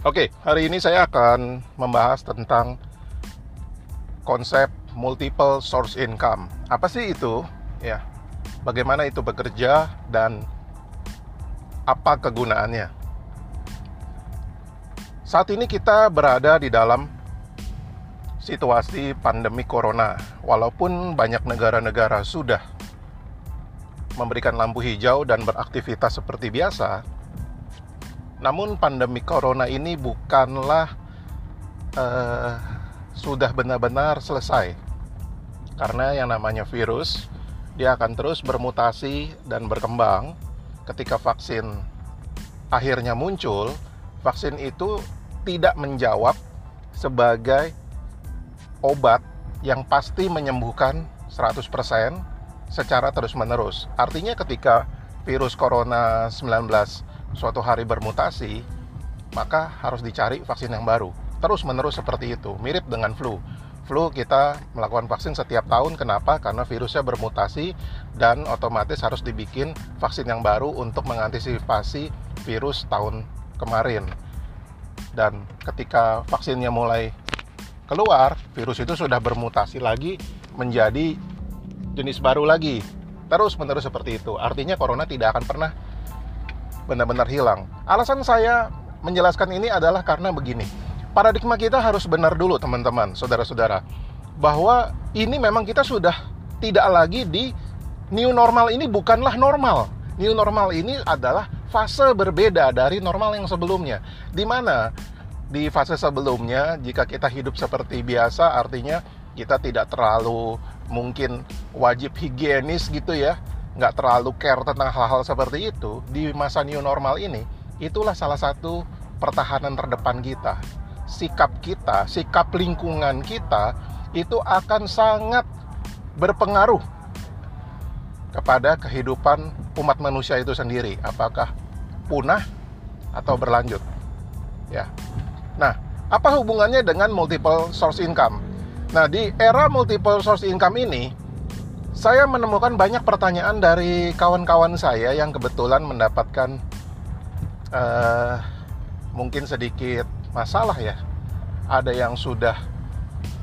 Oke, hari ini saya akan membahas tentang konsep multiple source income. Apa sih itu? Ya, bagaimana itu bekerja dan apa kegunaannya? Saat ini kita berada di dalam situasi pandemi corona. Walaupun banyak negara-negara sudah memberikan lampu hijau dan beraktivitas seperti biasa, namun pandemi corona ini bukanlah uh, sudah benar-benar selesai. Karena yang namanya virus, dia akan terus bermutasi dan berkembang. Ketika vaksin akhirnya muncul, vaksin itu tidak menjawab sebagai obat yang pasti menyembuhkan 100% secara terus-menerus. Artinya ketika virus corona 19 suatu hari bermutasi, maka harus dicari vaksin yang baru. Terus menerus seperti itu, mirip dengan flu. Flu kita melakukan vaksin setiap tahun, kenapa? Karena virusnya bermutasi dan otomatis harus dibikin vaksin yang baru untuk mengantisipasi virus tahun kemarin. Dan ketika vaksinnya mulai keluar, virus itu sudah bermutasi lagi menjadi jenis baru lagi. Terus menerus seperti itu. Artinya corona tidak akan pernah benar-benar hilang. Alasan saya menjelaskan ini adalah karena begini. Paradigma kita harus benar dulu teman-teman, saudara-saudara. Bahwa ini memang kita sudah tidak lagi di new normal ini bukanlah normal. New normal ini adalah fase berbeda dari normal yang sebelumnya. Di mana di fase sebelumnya jika kita hidup seperti biasa artinya kita tidak terlalu mungkin wajib higienis gitu ya nggak terlalu care tentang hal-hal seperti itu di masa new normal ini itulah salah satu pertahanan terdepan kita. Sikap kita sikap lingkungan kita itu akan sangat berpengaruh kepada kehidupan umat manusia itu sendiri. Apakah punah atau berlanjut? Ya. Nah apa hubungannya dengan multiple source income? Nah di era multiple source income ini saya menemukan banyak pertanyaan dari kawan-kawan saya yang kebetulan mendapatkan uh, mungkin sedikit masalah ya. Ada yang sudah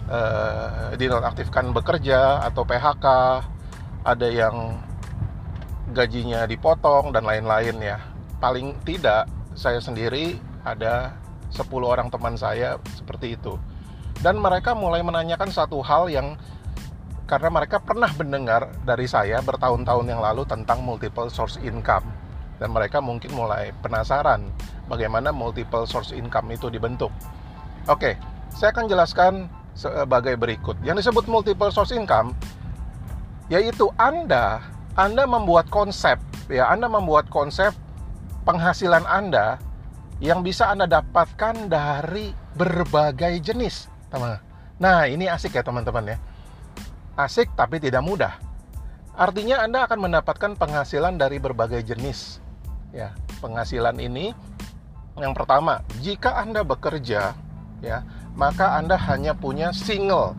uh, dinonaktifkan bekerja atau PHK, ada yang gajinya dipotong dan lain-lain ya. Paling tidak saya sendiri ada 10 orang teman saya seperti itu. Dan mereka mulai menanyakan satu hal yang karena mereka pernah mendengar dari saya bertahun-tahun yang lalu tentang multiple source income dan mereka mungkin mulai penasaran bagaimana multiple source income itu dibentuk. Oke, saya akan jelaskan sebagai berikut. Yang disebut multiple source income yaitu Anda Anda membuat konsep ya, Anda membuat konsep penghasilan Anda yang bisa Anda dapatkan dari berbagai jenis, teman. Nah, ini asik ya teman-teman ya asik tapi tidak mudah. Artinya Anda akan mendapatkan penghasilan dari berbagai jenis. Ya, penghasilan ini yang pertama, jika Anda bekerja, ya, maka Anda hanya punya single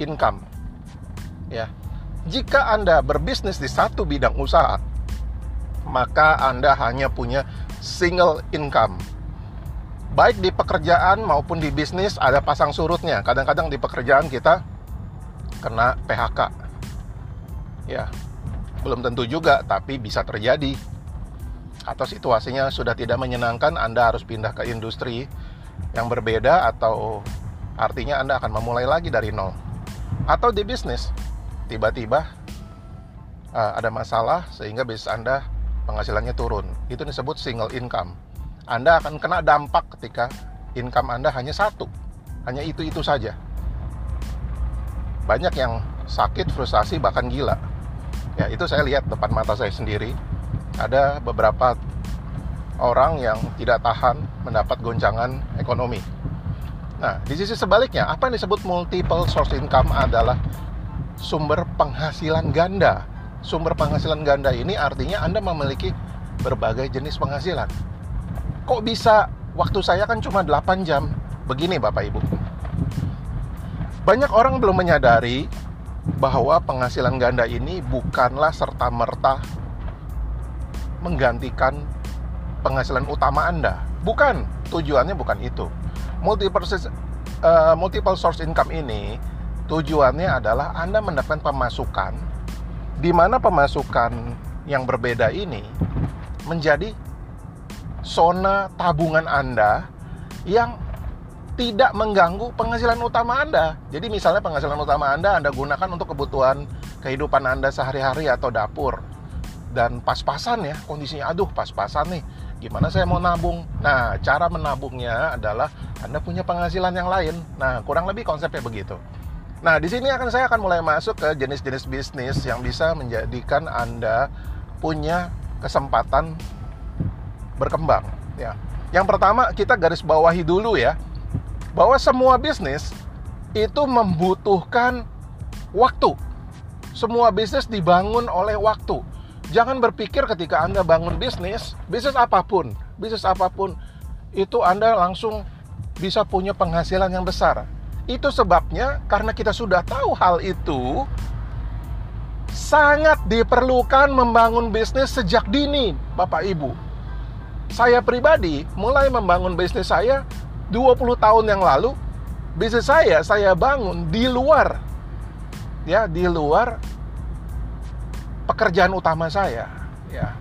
income. Ya. Jika Anda berbisnis di satu bidang usaha, maka Anda hanya punya single income. Baik di pekerjaan maupun di bisnis ada pasang surutnya. Kadang-kadang di pekerjaan kita kena PHK. Ya, belum tentu juga, tapi bisa terjadi. Atau situasinya sudah tidak menyenangkan, Anda harus pindah ke industri yang berbeda atau artinya Anda akan memulai lagi dari nol. Atau di bisnis, tiba-tiba uh, ada masalah sehingga bisnis Anda penghasilannya turun. Itu disebut single income. Anda akan kena dampak ketika income Anda hanya satu, hanya itu-itu saja banyak yang sakit, frustasi, bahkan gila. Ya, itu saya lihat depan mata saya sendiri. Ada beberapa orang yang tidak tahan mendapat goncangan ekonomi. Nah, di sisi sebaliknya, apa yang disebut multiple source income adalah sumber penghasilan ganda. Sumber penghasilan ganda ini artinya Anda memiliki berbagai jenis penghasilan. Kok bisa? Waktu saya kan cuma 8 jam. Begini Bapak Ibu banyak orang belum menyadari bahwa penghasilan ganda ini bukanlah serta-merta menggantikan penghasilan utama Anda. Bukan, tujuannya bukan itu. Multiple, uh, multiple source income ini tujuannya adalah Anda mendapatkan pemasukan di mana pemasukan yang berbeda ini menjadi zona tabungan Anda yang tidak mengganggu penghasilan utama Anda. Jadi misalnya penghasilan utama Anda Anda gunakan untuk kebutuhan kehidupan Anda sehari-hari atau dapur. Dan pas-pasan ya, kondisinya aduh pas-pasan nih. Gimana saya mau nabung? Nah, cara menabungnya adalah Anda punya penghasilan yang lain. Nah, kurang lebih konsepnya begitu. Nah, di sini akan saya akan mulai masuk ke jenis-jenis bisnis yang bisa menjadikan Anda punya kesempatan berkembang ya. Yang pertama kita garis bawahi dulu ya bahwa semua bisnis itu membutuhkan waktu. Semua bisnis dibangun oleh waktu. Jangan berpikir ketika Anda bangun bisnis, bisnis apa pun, bisnis apa pun itu Anda langsung bisa punya penghasilan yang besar. Itu sebabnya karena kita sudah tahu hal itu, sangat diperlukan membangun bisnis sejak dini, Bapak Ibu saya pribadi mulai membangun bisnis saya 20 tahun yang lalu bisnis saya saya bangun di luar ya di luar pekerjaan utama saya ya.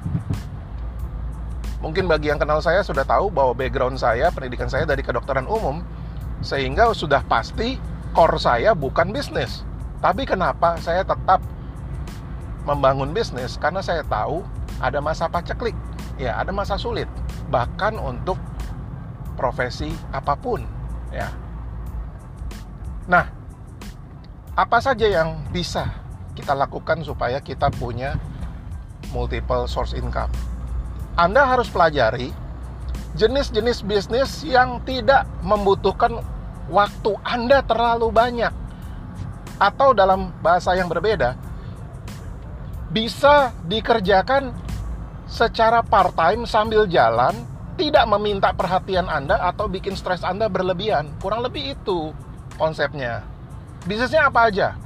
Mungkin bagi yang kenal saya sudah tahu bahwa background saya pendidikan saya dari kedokteran umum sehingga sudah pasti core saya bukan bisnis. Tapi kenapa saya tetap membangun bisnis? Karena saya tahu ada masa paceklik ya ada masa sulit. Bahkan untuk profesi apa pun ya. Nah apa saja yang bisa kita lakukan supaya kita punya multiple source income? Anda harus pelajari jenis-jenis bisnis yang tidak membutuhkan waktu Anda terlalu banyak. Atau dalam bahasa yang berbeda bisa dikerjakan secara part-time sambil jalan tidak meminta perhatian Anda atau bikin stres Anda berlebihan. Kurang lebih itu konsepnya. Bisnisnya apa aja?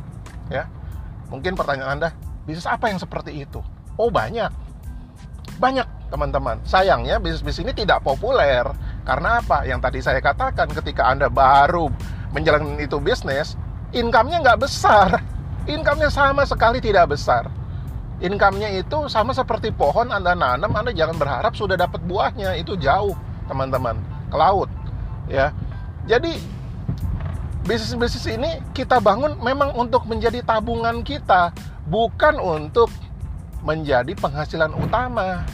Ya. Mungkin pertanyaan Anda, bisnis apa yang seperti itu? Oh, banyak. Banyak, teman-teman. Sayangnya bisnis-bisnis ini tidak populer. Karena apa? Yang tadi saya katakan ketika Anda baru menjalankan itu bisnis, income-nya nggak besar. Income-nya sama sekali tidak besar income-nya itu sama seperti pohon Anda nanam, Anda jangan berharap sudah dapat buahnya, itu jauh, teman-teman, ke laut. Ya. Jadi bisnis-bisnis ini kita bangun memang untuk menjadi tabungan kita, bukan untuk menjadi penghasilan utama.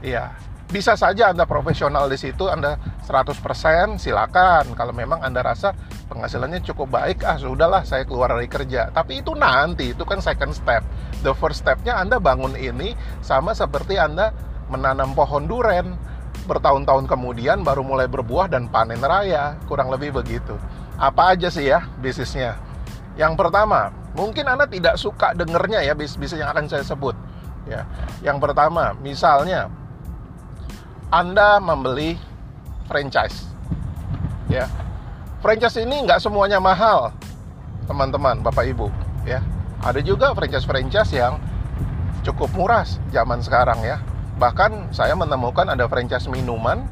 Ya. Bisa saja Anda profesional di situ, Anda 100% silakan. Kalau memang Anda rasa penghasilannya cukup baik, ah sudahlah saya keluar dari kerja. Tapi itu nanti, itu kan second step. The first stepnya Anda bangun ini sama seperti Anda menanam pohon duren. Bertahun-tahun kemudian baru mulai berbuah dan panen raya. Kurang lebih begitu. Apa aja sih ya bisnisnya? Yang pertama, mungkin Anda tidak suka dengernya ya bisnis yang akan saya sebut. Ya, yang pertama, misalnya anda membeli franchise. Ya. Franchise ini nggak semuanya mahal, teman-teman, Bapak Ibu, ya. Ada juga franchise-franchise yang cukup murah zaman sekarang ya. Bahkan saya menemukan ada franchise minuman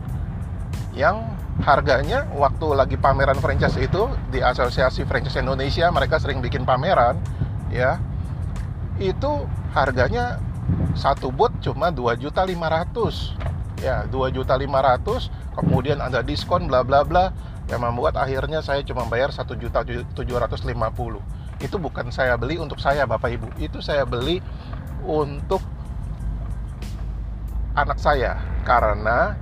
yang harganya waktu lagi pameran franchise itu di Asosiasi Franchise Indonesia mereka sering bikin pameran ya. Itu harganya satu bot cuma 2.500 ya 2.500 kemudian ada diskon bla bla bla yang membuat akhirnya saya cuma bayar 1.750 itu bukan saya beli untuk saya Bapak Ibu. Itu saya beli untuk anak saya. Karena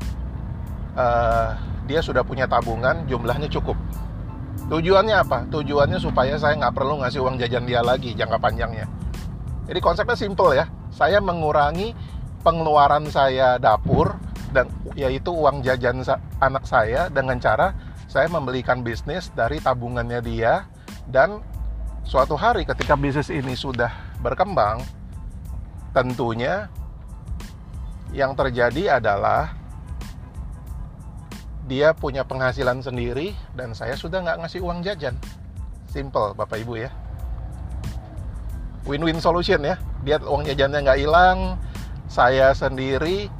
uh, dia sudah punya tabungan jumlahnya cukup. Tujuannya apa? Tujuannya supaya saya nggak perlu ngasih uang jajan dia lagi jangka panjangnya. Jadi konsepnya simple ya. Saya mengurangi pengeluaran saya dapur dan yaitu uang jajan anak saya dengan cara saya membelikan bisnis dari tabungannya dia dan suatu hari ketika bisnis ini sudah berkembang tentunya yang terjadi adalah dia punya penghasilan sendiri dan saya sudah nggak ngasih uang jajan. Simple bapak ibu ya. Win-win solution ya. Dia uang jajannya nggak hilang saya sendiri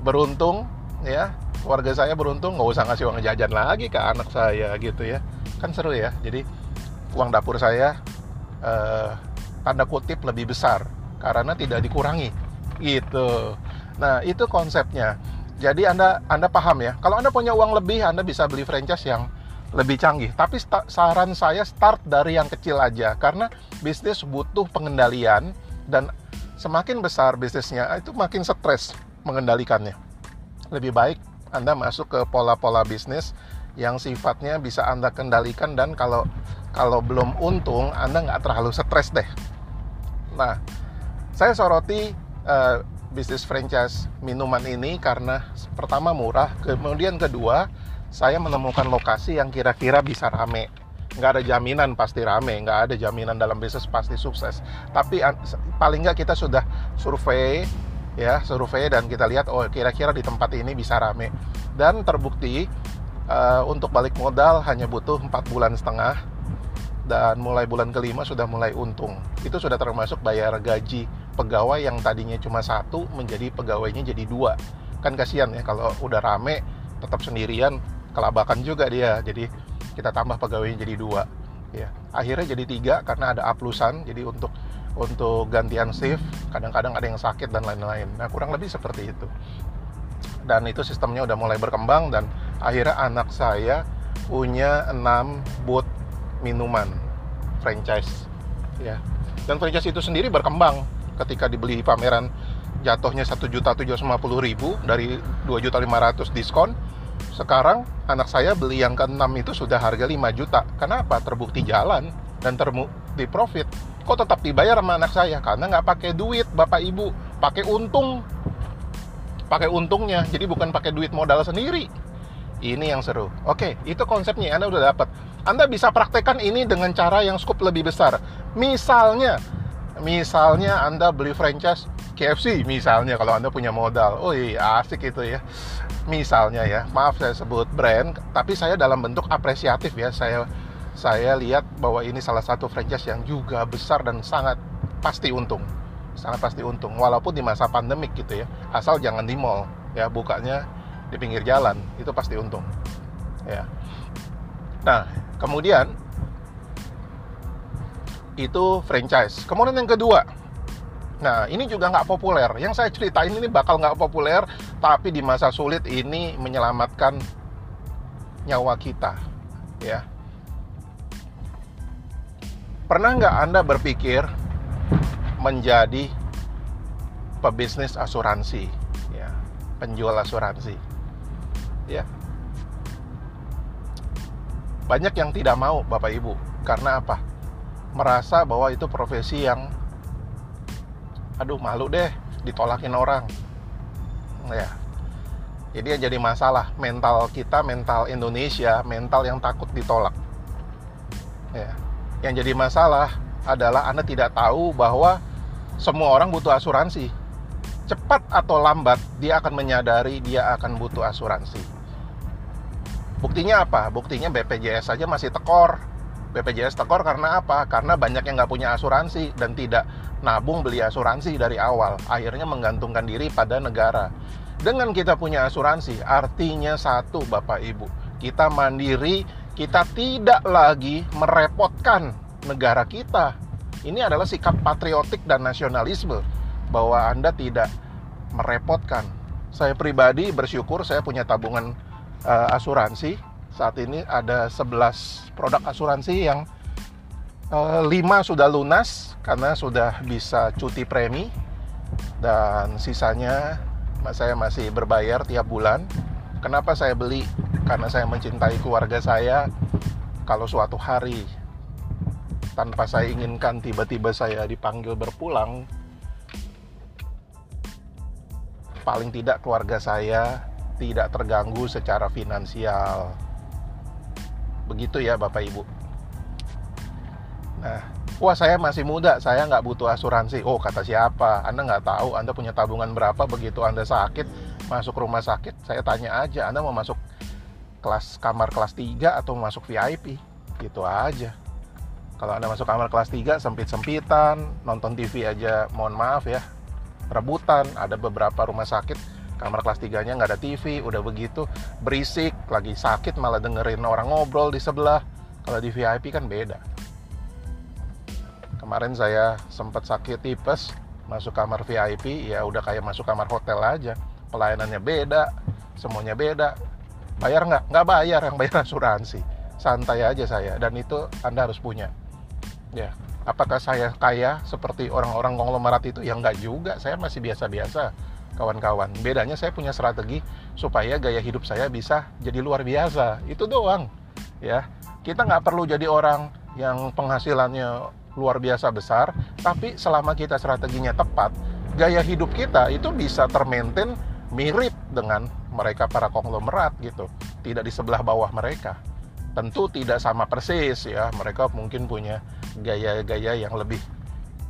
beruntung ya. Keluarga saya beruntung nggak usah ngasih uang jajan lagi ke anak saya gitu ya. Kan seru ya. Jadi uang dapur saya eh, tanda kutip lebih besar karena tidak dikurangi gitu. Nah itu konsepnya. Jadi anda anda paham ya. Kalau anda punya uang lebih anda bisa beli franchise yang lebih canggih. Tapi saran saya start dari yang kecil aja. Karena bisnis butuh pengendalian dan semakin besar bisnisnya itu makin stres mengendalikannya lebih baik anda masuk ke pola-pola bisnis yang sifatnya bisa Anda kendalikan dan kalau kalau belum untung Anda nggak terlalu stres deh. Nah, saya soroti uh, bisnis franchise minuman ini karena pertama murah, kemudian kedua saya menemukan lokasi yang kira-kira bisa rame. Nggak ada jaminan pasti rame, nggak ada jaminan dalam bisnis pasti sukses. Tapi paling nggak kita sudah survei ya survei dan kita lihat oh kira-kira di tempat ini bisa rame. Dan terbukti uh, untuk balik modal hanya butuh 4 bulan setengah dan mulai bulan kelima sudah mulai untung. Itu sudah termasuk bayar gaji pegawai yang tadinya cuma satu menjadi pegawainya jadi dua. Kan kasihan ya kalau udah rame tetap sendirian kelabakan juga dia. Jadi kita tambah pegawainya jadi dua. Ya akhirnya jadi tiga karena ada aplusan jadi untuk untuk gantian shift kadang-kadang ada yang sakit dan lain-lain. Nah kurang lebih seperti itu. Dan itu sistemnya udah mulai berkembang dan akhirnya anak saya punya 6 booth minuman franchise. Ya dan franchise itu sendiri berkembang. Ketika dibeli pameran jatuhnya satu juta tujuh puluh ribu dari dua juta lima ratus diskon sekarang anak saya beli yang ke-6 itu sudah harga 5 juta. Kenapa? Terbukti jalan dan terbukti profit. Kok tetap dibayar sama anak saya? Karena nggak pakai duit bapak ibu. Pakai untung. Pakai untungnya. Jadi bukan pakai duit modal sendiri. Ini yang seru. Oke itu konsepnya. Anda udah dapat anda bisa praktekkan ini dengan cara yang skup lebih besar. Misalnya misalnya anda beli franchise KFC misalnya kalau anda punya modal. Oh iya asik itu ya misalnya ya maaf saya sebut brand tapi saya dalam bentuk apresiatif ya saya saya lihat bahwa ini salah satu franchise yang juga besar dan sangat pasti untung sangat pasti untung walaupun di masa pandemik gitu ya asal jangan di mall ya bukanya di pinggir jalan itu pasti untung ya. Nah kemudian itu franchise. Kemudian yang kedua nah ini juga nggak populer yang saya ceritain ini bakal nggak populer tapi di masa sulit ini menyelamatkan nyawa kita ya Pernah nggak Anda berpikir menjadi pebisnis asuransi, ya, penjual asuransi, ya? Banyak yang tidak mau, Bapak Ibu, karena apa? Merasa bahwa itu profesi yang, aduh malu deh, ditolakin orang, ya. Jadi yang jadi masalah mental kita, mental Indonesia, mental yang takut ditolak, ya yang jadi masalah adalah Anda tidak tahu bahwa semua orang butuh asuransi. Cepat atau lambat dia akan menyadari dia akan butuh asuransi. Buktinya apa? Buktinya BPJS saja masih tekor. BPJS tekor karena apa? Karena banyak yang nggak punya asuransi dan tidak nabung beli asuransi dari awal. Akhirnya menggantungkan diri pada negara. Dengan kita punya asuransi, artinya satu Bapak Ibu, kita mandiri kita tidak lagi merepotkan negara kita. Ini adalah sikap patriotik dan nasionalisme bahwa Anda tidak merepotkan. Saya pribadi bersyukur saya punya tabungan uh, asuransi. Saat ini ada 11 produk asuransi yang uh, eh, 5 sudah lunas karena sudah bisa cuti premi dan sisanya saya masih berbayar tiap bulan. Kenapa saya beli? karena saya mencintai keluarga saya kalau suatu hari tanpa saya inginkan tiba-tiba saya dipanggil berpulang paling tidak keluarga saya tidak terganggu secara finansial begitu ya Bapak Ibu. Nah wah saya masih muda. Saya nggak butuh asuransi. Oh kata siapa? Anda nggak tahu Anda punya tabungan berapa begitu Anda sakit masuk rumah sakit? Saya tanya aja Anda mau masuk kelas kamar kelas 3 atau masuk VIP gitu aja. Kalau anda masuk kamar kelas 3 sempit-sempitan nonton TV aja mohon maaf ya rebutan. Ada beberapa rumah sakit kamar kelas 3 nya nggak ada TV udah begitu. Berisik lagi sakit malah dengerin orang ngobrol di sebelah. Kalau di VIP kan beda. Kemarin saya sempat sakit tipes masuk kamar VIP ya udah kayak masuk kamar hotel aja. Pelayanannya beda semuanya beda. Bayar nggak? Nggak bayar yang bayar asuransi. Santai aja saya dan itu anda harus punya. Ya apakah saya kaya seperti orang-orang konglomerat itu? Ya nggak juga saya masih biasa-biasa kawan-kawan. Bedanya saya punya strategi supaya gaya hidup saya bisa jadi luar biasa. Itu doang. Ya, kita nggak perlu jadi orang yang penghasilannya luar biasa besar, tapi selama kita strateginya tepat, gaya hidup kita itu bisa termaintain mirip dengan mereka para konglomerat gitu, tidak di sebelah bawah mereka. Tentu tidak sama persis ya, mereka mungkin punya gaya-gaya yang lebih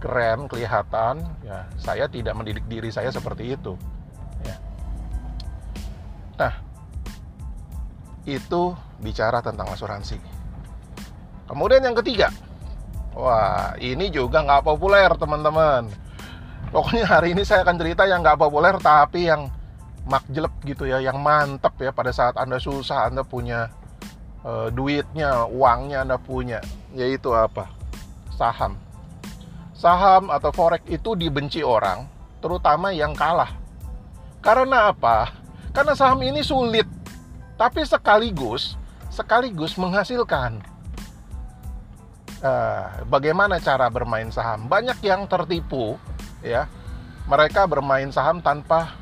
keren kelihatan ya saya tidak mendidik diri saya seperti itu. Ya. nah itu bicara tentang asuransi. Kemudian yang ketiga wah ini juga nggak populer teman-teman. Pokoknya hari ini saya akan cerita yang nggak populer tapi yang makjelep gitu ya yang mantep ya pada saat anda susah anda punya uh, duitnya uangnya anda punya yaitu apa? Saham saham atau forex itu dibenci orang, terutama yang kalah. Karena apa? Karena saham ini sulit, tapi sekaligus sekaligus menghasilkan. Uh, bagaimana cara bermain saham? Banyak yang tertipu, ya. Mereka bermain saham tanpa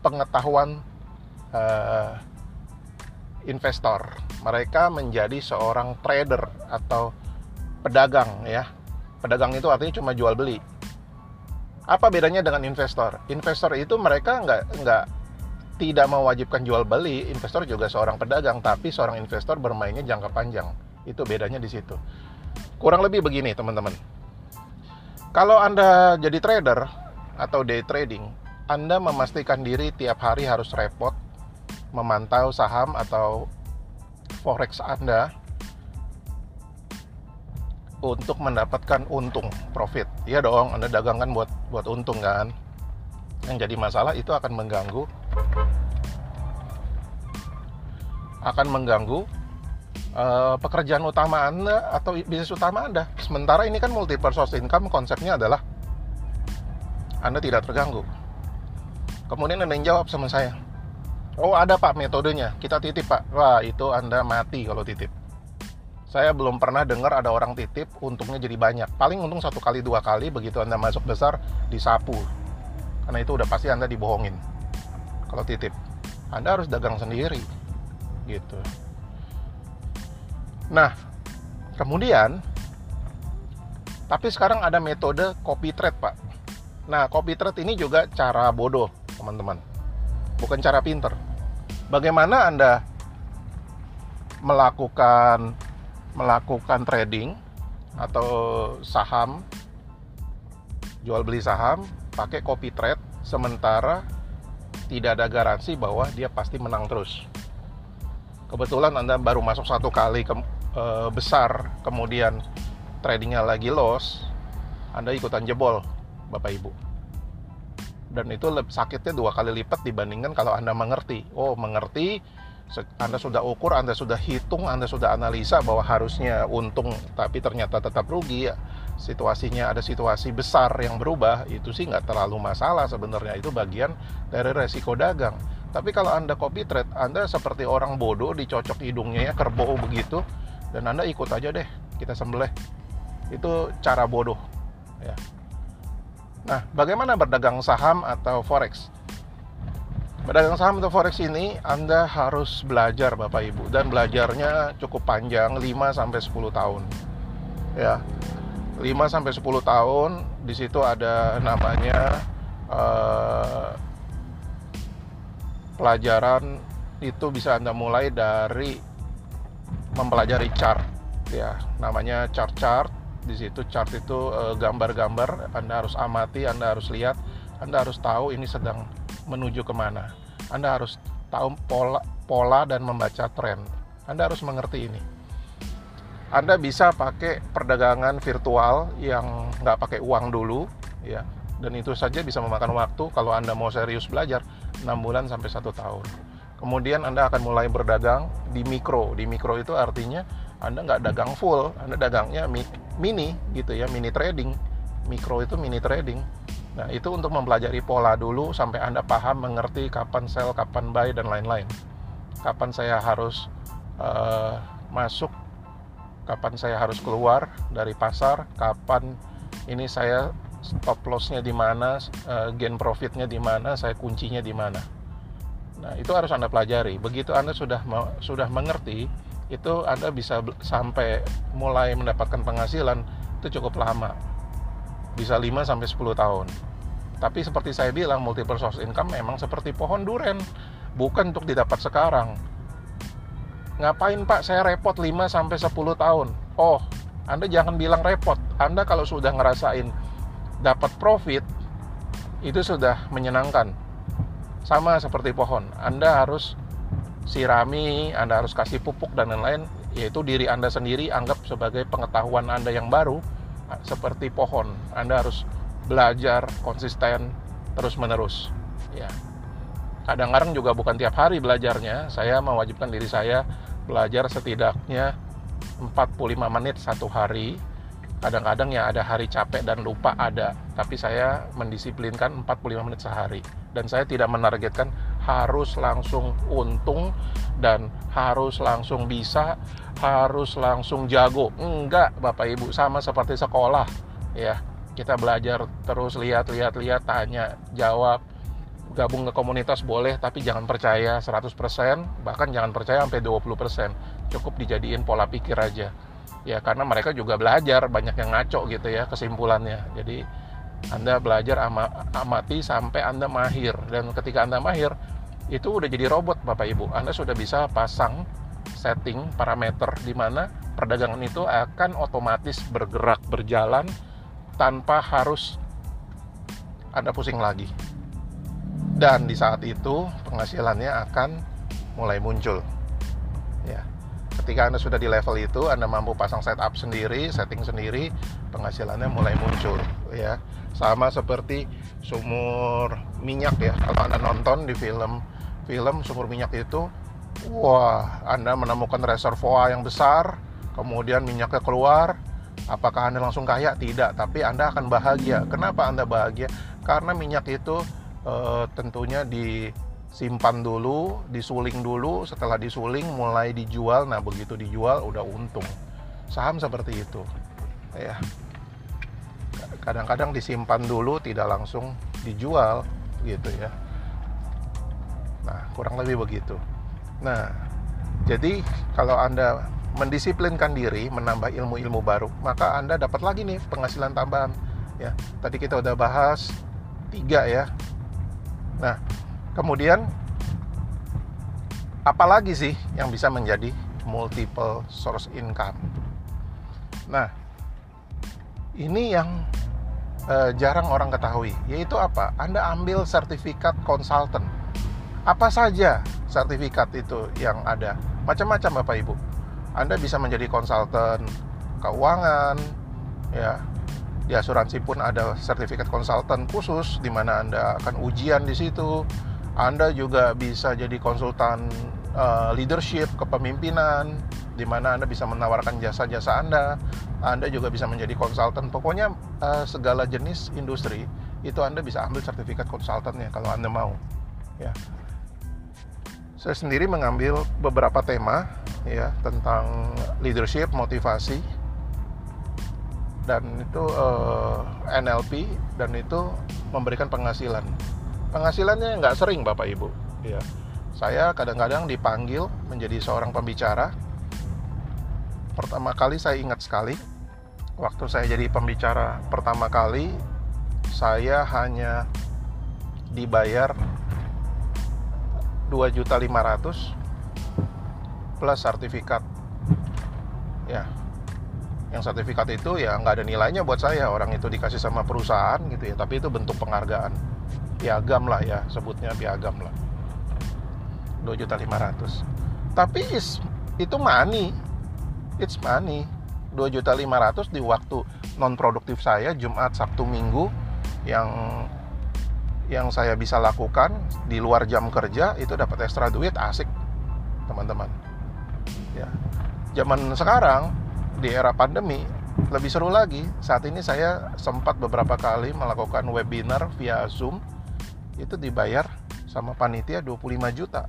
pengetahuan uh, investor. Mereka menjadi seorang trader atau pedagang, ya Pedagang itu artinya cuma jual beli. Apa bedanya dengan investor? Investor itu mereka nggak nggak tidak mewajibkan jual beli. Investor juga seorang pedagang, tapi seorang investor bermainnya jangka panjang. Itu bedanya di situ. Kurang lebih begini, teman-teman. Kalau Anda jadi trader atau day trading, Anda memastikan diri tiap hari harus repot memantau saham atau forex Anda untuk mendapatkan untung profit. Iya dong anda dagang kan buat buat untung kan? Yang jadi masalah itu akan mengganggu akan mengganggu uh, pekerjaan utama anda atau bisnis utama anda. Sementara ini kan multiple source income konsepnya adalah anda tidak terganggu. Kemudian anda yang jawab sama saya oh ada pak metodenya. Kita titip pak. Wah itu anda mati kalau titip saya belum pernah dengar ada orang titip untungnya jadi banyak. Paling untung satu kali dua kali begitu anda masuk besar disapu. Karena itu udah pasti anda dibohongin kalau titip. Anda harus dagang sendiri gitu. Nah kemudian tapi sekarang ada metode copy trade pak. Nah copy trade ini juga cara bodoh teman-teman. Bukan cara pinter. Bagaimana anda melakukan melakukan trading atau saham jual beli saham pakai copy trade sementara tidak ada garansi bahwa dia pasti menang terus. Kebetulan Anda baru masuk satu kali ke, e, besar, kemudian tradingnya lagi loss, Anda ikutan jebol, Bapak Ibu. Dan itu sakitnya dua kali lipat dibandingkan kalau Anda mengerti. Oh, mengerti anda sudah ukur, Anda sudah hitung, Anda sudah analisa bahwa harusnya untung tapi ternyata tetap rugi. Ya. Situasinya ada situasi besar yang berubah, itu sih nggak terlalu masalah sebenarnya. Itu bagian dari resiko dagang. Tapi kalau Anda copy trade, Anda seperti orang bodoh dicocok hidungnya ya, kerbau begitu, dan Anda ikut aja deh, kita sembelih. Itu cara bodoh. Ya. Nah, bagaimana berdagang saham atau forex? Pedagang saham atau forex ini Anda harus belajar Bapak Ibu dan belajarnya cukup panjang 5 sampai 10 tahun. Ya. 5 sampai 10 tahun di situ ada namanya uh, pelajaran itu bisa Anda mulai dari mempelajari chart ya namanya chart-chart di situ chart itu eh, gambar-gambar Anda harus amati Anda harus lihat Anda harus tahu ini sedang menuju ke mana. Anda harus tahu pola, pola dan membaca tren. Anda harus mengerti ini. Anda bisa pakai perdagangan virtual yang nggak pakai uang dulu, ya, dan itu saja bisa memakan waktu. Kalau Anda mau serius belajar, 6 bulan sampai satu tahun kemudian Anda akan mulai berdagang di mikro di mikro itu artinya Anda nggak dagang full Anda dagangnya mini gitu ya mini trading mikro itu mini trading nah itu untuk mempelajari pola dulu sampai Anda paham mengerti kapan sell kapan buy dan lain-lain kapan saya harus uh, masuk kapan saya harus keluar dari pasar kapan ini saya stop lossnya di mana, uh, gain profitnya di mana, saya kuncinya di mana. Nah, itu harus Anda pelajari. Begitu Anda sudah sudah mengerti, itu Anda bisa sampai mulai mendapatkan penghasilan itu cukup lama. Bisa 5 sampai 10 tahun. Tapi seperti saya bilang, multiple source income memang seperti pohon duren, bukan untuk didapat sekarang. Ngapain Pak saya repot 5 sampai 10 tahun? Oh, Anda jangan bilang repot. Anda kalau sudah ngerasain dapat profit itu sudah menyenangkan. Sama seperti pohon, Anda harus sirami, Anda harus kasih pupuk dan lain-lain, yaitu diri Anda sendiri anggap sebagai pengetahuan Anda yang baru seperti pohon. Anda harus belajar konsisten terus-menerus, ya. Kadang-kadang juga bukan tiap hari belajarnya, saya mewajibkan diri saya belajar setidaknya 45 menit satu hari. Kadang-kadang ya ada hari capek dan lupa ada tapi saya mendisiplinkan 45 menit sehari. Dan saya tidak menargetkan harus langsung untung dan harus langsung bisa harus langsung jago. Enggak Bapak Ibu sama seperti sekolah ya kita belajar terus lihat lihat lihat tanya jawab gabung ke komunitas boleh tapi jangan percaya 100% bahkan jangan percaya sampai 20% cukup dijadiin pola pikir aja. Ya karena mereka juga belajar banyak yang ngaco gitu ya kesimpulannya. Jadi anda belajar ama, amati sampai anda mahir. Dan ketika anda mahir itu udah jadi robot bapak ibu. Anda sudah bisa pasang setting parameter di mana perdagangan itu akan otomatis bergerak berjalan tanpa harus anda pusing lagi dan di saat itu penghasilannya akan mulai muncul ya ketika Anda sudah di level itu, Anda mampu pasang setup sendiri, setting sendiri, penghasilannya mulai muncul ya. Sama seperti sumur minyak ya. Kalau Anda nonton di film film sumur minyak itu, wah, Anda menemukan reservoir yang besar, kemudian minyaknya keluar, apakah Anda langsung kaya? Tidak, tapi Anda akan bahagia. Kenapa Anda bahagia? Karena minyak itu e, tentunya di simpan dulu, disuling dulu, setelah disuling mulai dijual. Nah, begitu dijual udah untung. Saham seperti itu. Ya. Kadang-kadang disimpan dulu tidak langsung dijual gitu ya. Nah, kurang lebih begitu. Nah, jadi kalau Anda mendisiplinkan diri, menambah ilmu-ilmu baru, maka Anda dapat lagi nih penghasilan tambahan. Ya, tadi kita udah bahas tiga ya. Nah, Kemudian apalagi sih yang bisa menjadi multiple source income? Nah, ini yang eh, jarang orang ketahui, yaitu apa? Anda ambil sertifikat konsultan. Apa saja sertifikat itu yang ada? Macam-macam Bapak Ibu. Anda bisa menjadi konsultan keuangan, ya. Di asuransi pun ada sertifikat konsultan khusus di mana Anda akan ujian di situ anda juga bisa jadi konsultan uh, leadership kepemimpinan di mana Anda bisa menawarkan jasa-jasa Anda. Anda juga bisa menjadi konsultan. Pokoknya uh, segala jenis industri itu Anda bisa ambil sertifikat konsultannya kalau Anda mau. Ya. Saya sendiri mengambil beberapa tema ya tentang leadership, motivasi dan itu eh, NLP dan itu memberikan penghasilan. Penghasilannya nggak sering bapak ibu ya. Saya kadang-kadang dipanggil menjadi seorang pembicara. Pertama kali saya ingat sekali waktu saya jadi pembicara pertama kali saya hanya dibayar 2.500 plus sertifikat. Ya. Yang sertifikat itu ya nggak ada nilainya buat saya. Orang itu dikasih sama perusahaan gitu ya. Tapi itu bentuk penghargaan. Piagam lah ya sebutnya piagam lah. 2.500 tapi is, itu money. It's money. 2.500 di waktu non produktif saya Jumat Sabtu Minggu yang yang saya bisa lakukan di luar jam kerja itu dapat ekstra duit asik teman-teman. Ya. Zaman sekarang di era pandemi lebih seru lagi. Saat ini saya sempat beberapa kali melakukan webinar via zoom. Itu dibayar sama panitia 25 juta.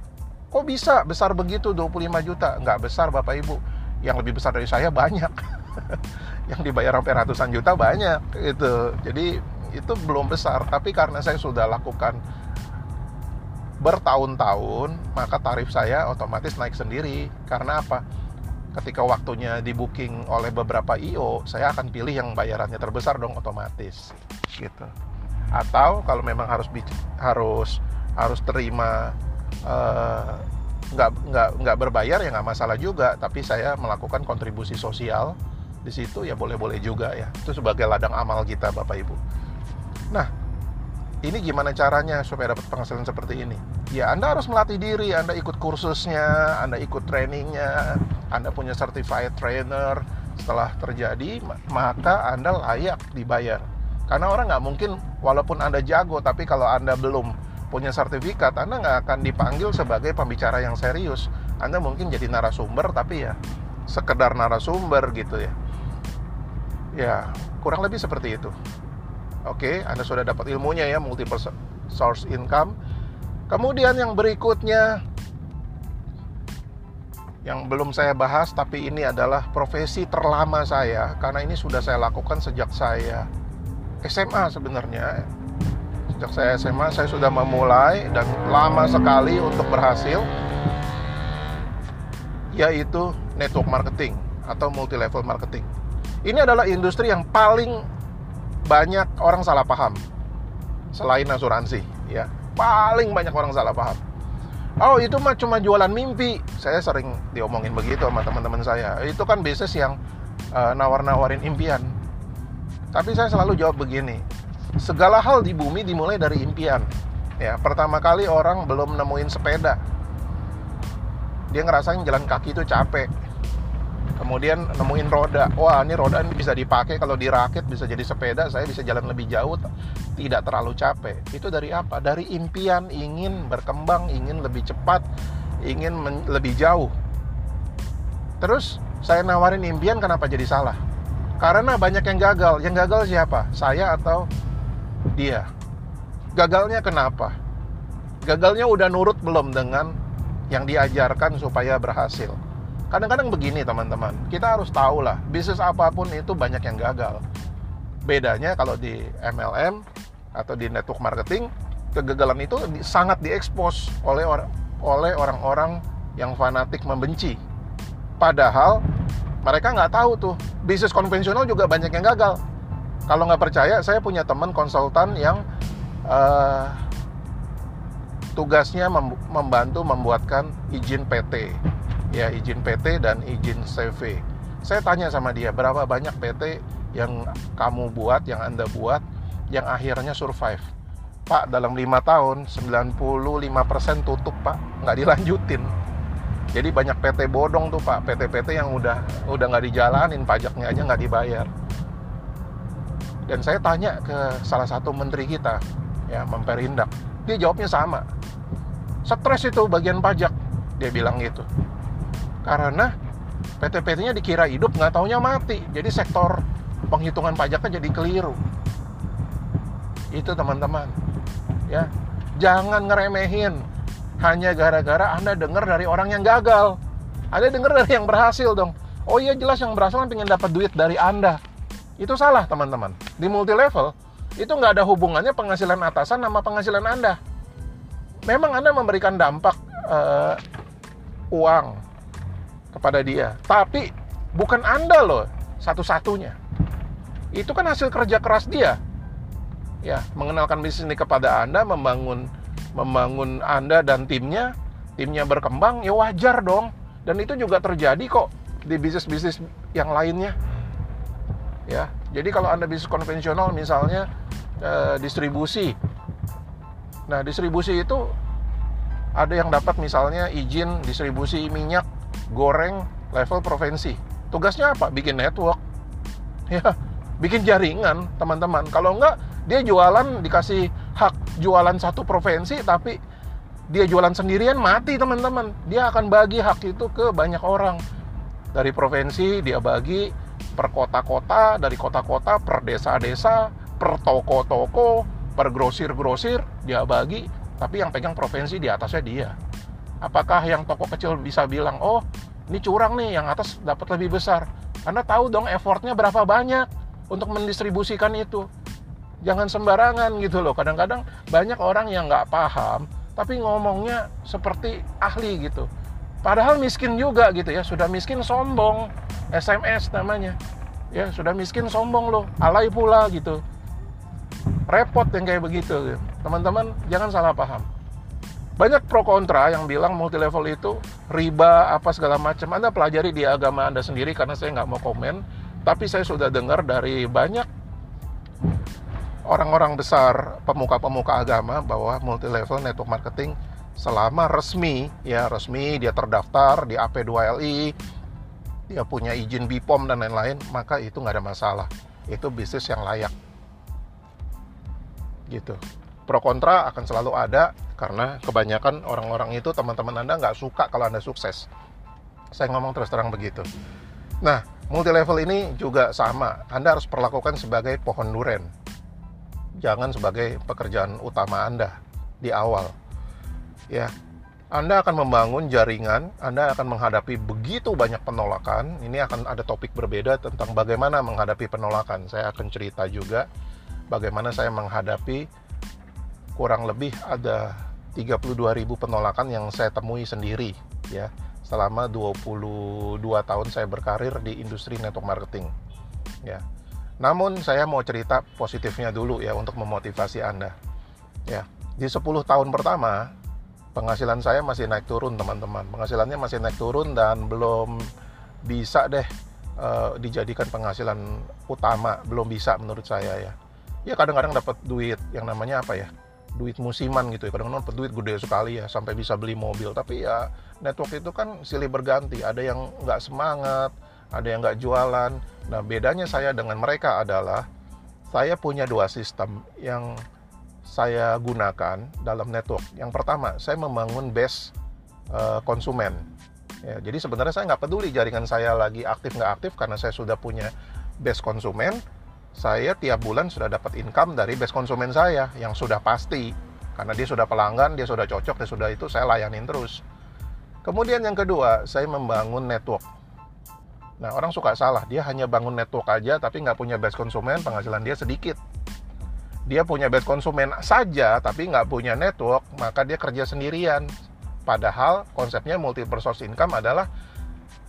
Kok bisa besar begitu 25 juta? Nggak besar bapak ibu. Yang lebih besar dari saya banyak. Yang dibayar sampai ratusan juta banyak itu jadi itu belum besar. Tapi karena saya sudah lakukan bertahun-tahun maka tarif saya otomatis naik sendiri. Karena apa? Ketika waktunya di oleh beberapa IO saya akan pilih yang bayarannya terbesar dong otomatis gitu. Atau kalau memang harus harus harus terima uh, nggak nggak nggak berbayar ya nggak masalah juga. Tapi saya melakukan kontribusi sosial di situ ya boleh-boleh juga ya. Itu sebagai ladang amal kita bapak ibu nah ini gimana caranya supaya dapat penghasilan seperti ini? Ya anda harus melatih diri. Anda ikut kursusnya anda ikut trainingnya anda punya certified trainer. Setelah terjadi maka anda layak dibayar. Karena orang nggak mungkin walaupun anda jago tapi kalau anda belum punya sertifikat anda nggak akan dipanggil sebagai pembicara yang serius. Anda mungkin jadi narasumber tapi ya sekedar narasumber gitu ya. Ya, kurang lebih seperti itu. Oke, Anda sudah dapat ilmunya ya, multiple source income. Kemudian yang berikutnya yang belum saya bahas tapi ini adalah profesi terlama saya karena ini sudah saya lakukan sejak saya SMA sebenarnya. Sejak saya SMA saya sudah memulai dan lama sekali untuk berhasil yaitu network marketing atau multi level marketing. Ini adalah industri yang paling banyak orang salah paham selain asuransi, ya. Paling banyak orang salah paham. Oh, itu mah cuma jualan mimpi. Saya sering diomongin begitu sama teman-teman saya. Itu kan bisnis yang uh, nawar-nawarin impian. Tapi saya selalu jawab begini. Segala hal di bumi dimulai dari impian. Ya, pertama kali orang belum nemuin sepeda. Dia ngerasain jalan kaki itu capek kemudian nemuin roda. Wah ini roda ini bisa dipakai. Kalau dirakit bisa jadi sepeda. Saya bisa jalan lebih jauh. Tidak terlalu capek. Itu dari apa? Dari impian. Ingin berkembang ingin lebih cepat ingin lebih jauh. Terus saya nawarin impian kenapa jadi salah? Karena banyak yang gagal. Yang gagal siapa? Saya atau dia? Gagalnya kenapa? Gagalnya udah nurut belum dengan yang diajarkan supaya berhasil Kadang-kadang begini teman-teman, kita harus tahu lah, bisnis apa pun itu banyak yang gagal. Bedanya kalau di MLM atau di network marketing, kegagalan itu sangat diekspos oleh or oleh orang-orang yang fanatik membenci. Padahal mereka nggak tahu tuh, bisnis konvensional juga banyak yang gagal. Kalau nggak percaya, saya punya teman konsultan yang uh, tugasnya membantu membuatkan izin PT ya izin PT dan izin CV. Saya tanya sama dia berapa banyak PT yang kamu buat, yang anda buat, yang akhirnya survive. Pak dalam lima tahun 95% tutup pak, nggak dilanjutin. Jadi banyak PT bodong tuh pak, PT-PT yang udah udah nggak dijalanin, pajaknya aja nggak dibayar. Dan saya tanya ke salah satu menteri kita, ya Memperindak, dia jawabnya sama. Stres itu bagian pajak, dia bilang gitu karena PT-PT-nya dikira hidup nggak taunya mati. Jadi sektor penghitungan pajaknya jadi keliru. Itu teman-teman. Ya jangan ngeremehin. Hanya gara-gara anda dengar dari orang yang gagal. Anda dengar dari yang berhasil dong. Oh iya jelas yang berhasil kan dapat duit dari anda. Itu salah teman-teman. Di multi level itu nggak ada hubungannya penghasilan atasan sama penghasilan anda. Memang anda memberikan dampak uh, uang kepada dia. Tapi bukan Anda loh satu-satunya. Itu kan hasil kerja keras dia. Ya, mengenalkan bisnis ini kepada Anda, membangun membangun Anda dan timnya, timnya berkembang, ya wajar dong. Dan itu juga terjadi kok di bisnis-bisnis yang lainnya. Ya, jadi kalau Anda bisnis konvensional misalnya eh, distribusi. Nah, distribusi itu ada yang dapat misalnya izin distribusi minyak goreng level provinsi. Tugasnya apa? Bikin network. Ya, bikin jaringan, teman-teman. Kalau enggak, dia jualan dikasih hak jualan satu provinsi tapi dia jualan sendirian mati teman-teman dia akan bagi hak itu ke banyak orang dari provinsi dia bagi per kota-kota dari kota-kota per desa-desa per toko-toko per grosir-grosir dia bagi tapi yang pegang provinsi di atasnya dia apakah yang toko kecil bisa bilang oh ini curang nih yang atas dapat lebih besar anda tahu dong effortnya berapa banyak untuk mendistribusikan itu jangan sembarangan gitu loh kadang-kadang banyak orang yang nggak paham tapi ngomongnya seperti ahli gitu. Padahal miskin juga gitu ya, sudah miskin sombong, SMS namanya. Ya, sudah miskin sombong loh, alay pula gitu. Repot yang kayak begitu. Teman-teman, jangan salah paham. Banyak pro kontra yang bilang multi level itu riba apa segala macam. Anda pelajari di agama Anda sendiri karena saya nggak mau komen. Tapi saya sudah dengar dari banyak orang-orang besar pemuka-pemuka agama bahwa multi level network marketing selama resmi ya resmi dia terdaftar di AP2LI dia punya izin BPOM dan lain-lain maka itu nggak ada masalah itu bisnis yang layak gitu pro kontra akan selalu ada karena kebanyakan orang-orang itu teman-teman anda nggak suka kalau anda sukses saya ngomong terus terang begitu nah multi level ini juga sama anda harus perlakukan sebagai pohon duren jangan sebagai pekerjaan utama Anda di awal. Ya. Anda akan membangun jaringan, Anda akan menghadapi begitu banyak penolakan. Ini akan ada topik berbeda tentang bagaimana menghadapi penolakan. Saya akan cerita juga bagaimana saya menghadapi kurang lebih ada 32.000 penolakan yang saya temui sendiri ya selama 22 tahun saya berkarir di industri network marketing. Ya namun saya mau cerita positifnya dulu ya untuk memotivasi Anda. Ya, di 10 tahun pertama penghasilan saya masih naik turun teman-teman. Penghasilannya masih naik turun dan belum bisa deh uh, dijadikan penghasilan utama, belum bisa menurut saya ya. Ya kadang-kadang dapat duit yang namanya apa ya? Duit musiman gitu ya. Kadang-kadang dapat duit gede sekali ya sampai bisa beli mobil. Tapi ya network itu kan silih berganti. Ada yang nggak semangat, ada yang nggak jualan. Nah, bedanya saya dengan mereka adalah saya punya dua sistem yang saya gunakan dalam network. Yang pertama, saya membangun base uh, konsumen. Ya, jadi sebenarnya saya nggak peduli jaringan saya lagi aktif nggak aktif karena saya sudah punya base konsumen. Saya tiap bulan sudah dapat income dari base konsumen saya yang sudah pasti karena dia sudah pelanggan, dia sudah cocok, dia sudah itu saya layanin terus. Kemudian yang kedua, saya membangun network Nah, orang suka salah. Dia hanya bangun network aja, tapi nggak punya base konsumen, penghasilan dia sedikit. Dia punya base konsumen saja, tapi nggak punya network, maka dia kerja sendirian. Padahal konsepnya multiple source income adalah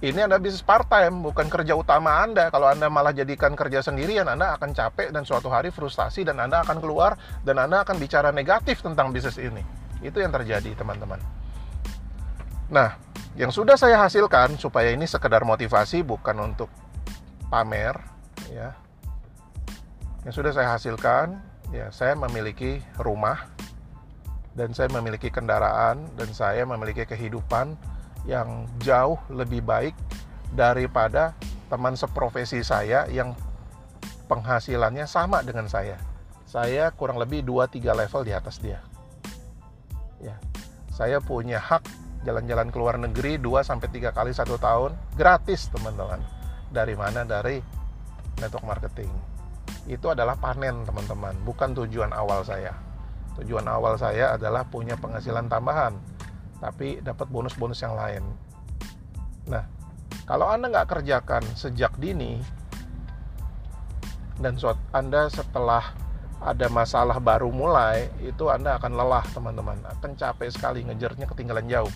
ini Anda bisnis part time, bukan kerja utama Anda. Kalau Anda malah jadikan kerja sendirian, Anda akan capek dan suatu hari frustasi dan Anda akan keluar dan Anda akan bicara negatif tentang bisnis ini. Itu yang terjadi, teman-teman. Nah, yang sudah saya hasilkan supaya ini sekedar motivasi bukan untuk pamer ya. Yang sudah saya hasilkan ya saya memiliki rumah dan saya memiliki kendaraan dan saya memiliki kehidupan yang jauh lebih baik daripada teman seprofesi saya yang penghasilannya sama dengan saya. Saya kurang lebih 2-3 level di atas dia. Ya. Saya punya hak jalan-jalan ke luar negeri 2 sampai 3 kali satu tahun gratis teman-teman. Dari mana? Dari network marketing. Itu adalah panen teman-teman, bukan tujuan awal saya. Tujuan awal saya adalah punya penghasilan tambahan, tapi dapat bonus-bonus yang lain. Nah, kalau Anda nggak kerjakan sejak dini, dan Anda setelah ada masalah baru mulai, itu Anda akan lelah teman-teman, akan capek sekali ngejarnya ketinggalan jauh.